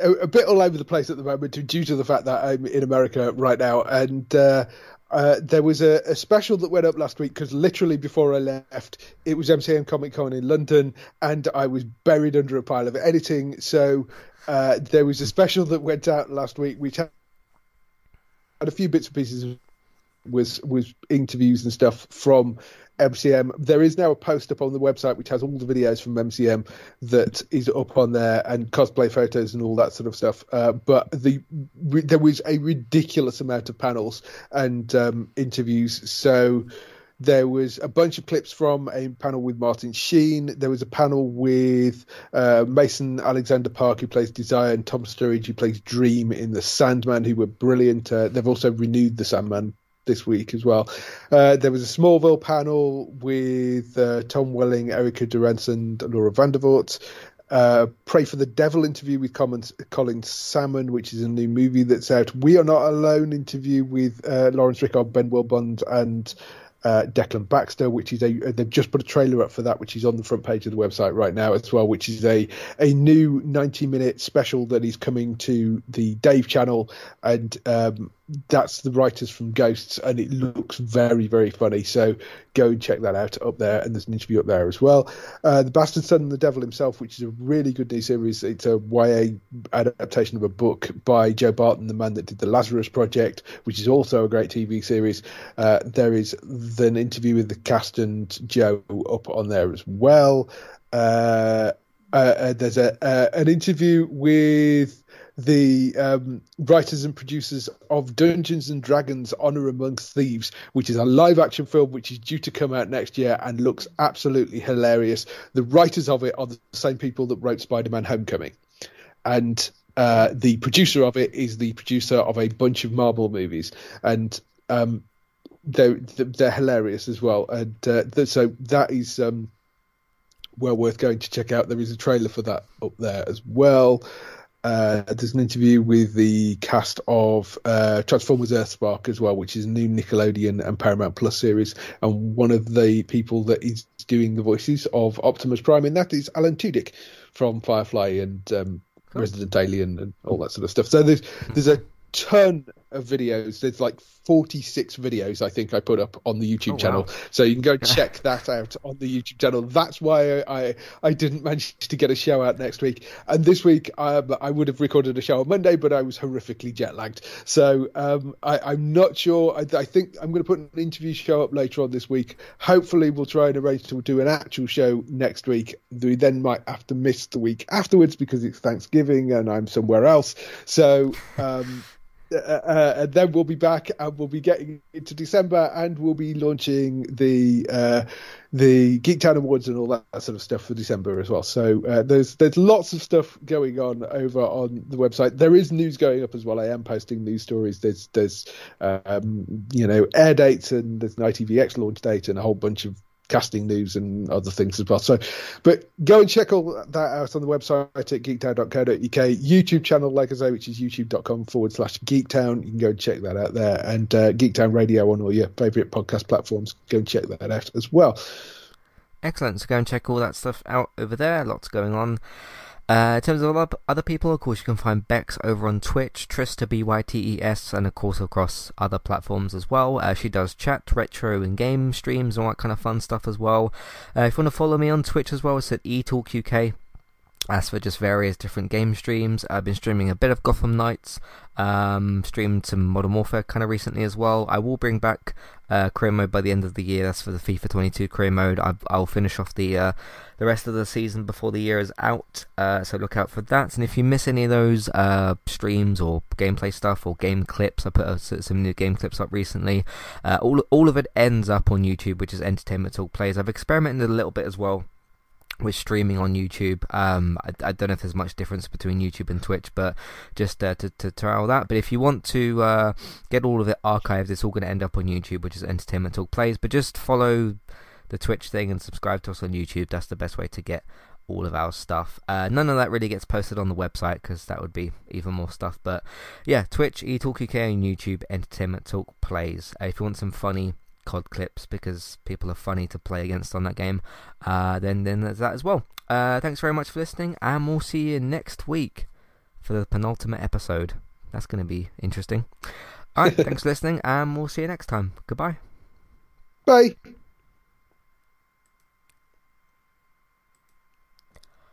Speaker 3: a, a, bit all over the place at the moment due to the fact that I'm in America right now, and uh, uh, there was a, a, special that went up last week because literally before I left, it was MCM Comic Con in London, and I was buried under a pile of editing. So uh, there was a special that went out last week, which had a few bits and pieces was was interviews and stuff from MCM. There is now a post up on the website which has all the videos from MCM that is up on there and cosplay photos and all that sort of stuff. Uh, but the re, there was a ridiculous amount of panels and um, interviews. So there was a bunch of clips from a panel with Martin Sheen. There was a panel with uh, Mason Alexander Park, who plays Desire, and Tom Sturridge, who plays Dream in The Sandman, who were brilliant. Uh, they've also renewed The Sandman this week as well. Uh, there was a Smallville panel with uh, Tom Welling, Erica Durance, and Laura Vandervoort. Uh, Prey for the Devil interview with Colin Salmon, which is a new movie that's out. We Are Not Alone interview with uh, Laurence Rickard, Ben Willbond, and uh, Declan Baxter, which is a they've just put a trailer up for that, which is on the front page of the website right now as well, which is a a new 90 minute special that is coming to the Dave channel, and um, that's the writers from Ghosts, and it looks very very funny. So go and check that out up there, and there's an interview up there as well. Uh, the Bastard Son and the Devil himself, which is a really good new series. It's a YA adaptation of a book by Joe Barton, the man that did the Lazarus Project, which is also a great TV series. Uh, there is an interview with the cast and Joe up on there as well. Uh, uh, uh there's a uh, an interview with the um, writers and producers of Dungeons and Dragons: Honor Amongst Thieves, which is a live-action film which is due to come out next year and looks absolutely hilarious. The writers of it are the same people that wrote Spider-Man: Homecoming, and uh, the producer of it is the producer of a bunch of Marvel movies, and um, they're they're hilarious as well, and uh, so that is um, well worth going to check out. There is a trailer for that up there as well. Uh, there's an interview with the cast of uh, Transformers Earthspark as well, which is a new Nickelodeon and Paramount Plus series, and one of the people that is doing the voices of Optimus Prime in that is Alan Tudyk from Firefly and um, cool. Resident Alien and all that sort of stuff. So there's there's a ton of videos. There's like 46 videos I think I put up on the YouTube oh, channel, wow. so you can go check that out on the YouTube channel. That's why I, I, didn't manage to get a show out next week, and this week um, I would have recorded a show on Monday, but I was horrifically jet lagged, so um, I, am not sure. I, I think I'm going to put an interview show up later on this week. Hopefully, we'll try and arrange to do an actual show next week. We then might have to miss the week afterwards because it's Thanksgiving and I'm somewhere else. So. Um, uh, uh, and then we'll be back and we'll be getting into December and we'll be launching the uh, the Geektown Awards and all that sort of stuff for December as well. So uh, there's there's lots of stuff going on over on the website. There is news going up as well. I am posting news stories. There's there's um, you know air dates and there's an ITVX launch date and a whole bunch of casting news and other things as well. So, but go and check all that out on the website at geektown.co.uk. YouTube channel, like I say, which is youtube.com forward slash geektown. You can go and check that out there. And uh, Geektown Radio on all your favourite podcast platforms. Go and check that out as well.
Speaker 2: Excellent. So go and check all that stuff out over there. Lots going on. Uh, in terms of other, people, of course, you can find Bex over on Twitch, Trista B-Y-T-E-S, and of course across other platforms as well. Uh, she does chat, retro, and game streams, and all that kind of fun stuff as well. Uh, if you want to follow me on Twitch as well, it's at eTalkUK. As for just various different game streams, I've been streaming a bit of Gotham Knights, um, streamed some Modern Warfare kind of recently as well. I will bring back uh, career mode by the end of the year. That's for the FIFA 22 career mode. I, will finish off the uh, the rest of the season before the year is out, uh, so look out for that. And if you miss any of those uh, streams or gameplay stuff or game clips, I put some new game clips up recently. Uh, all all of it ends up on YouTube, which is Entertainment Talk Plays. I've experimented a little bit as well with streaming on YouTube. Um, I, I, don't know if there's much difference between YouTube and Twitch, but just uh, to, to trial that. But if you want to uh, get all of it archived, it's all going to end up on YouTube, which is Entertainment Talk Plays. But just follow the Twitch thing and subscribe to us on YouTube. That's the best way to get all of our stuff. Uh, none of that really gets posted on the website because that would be even more stuff. But yeah, Twitch, eTalk UK, and YouTube, Entertainment Talk Plays. Uh, if you want some funny COD clips because people are funny to play against on that game, uh, then then there's that as well. Uh, thanks very much for listening, and we'll see you next week for the penultimate episode. That's going to be interesting. All right, thanks for listening, and we'll see you next time. Goodbye.
Speaker 3: Bye.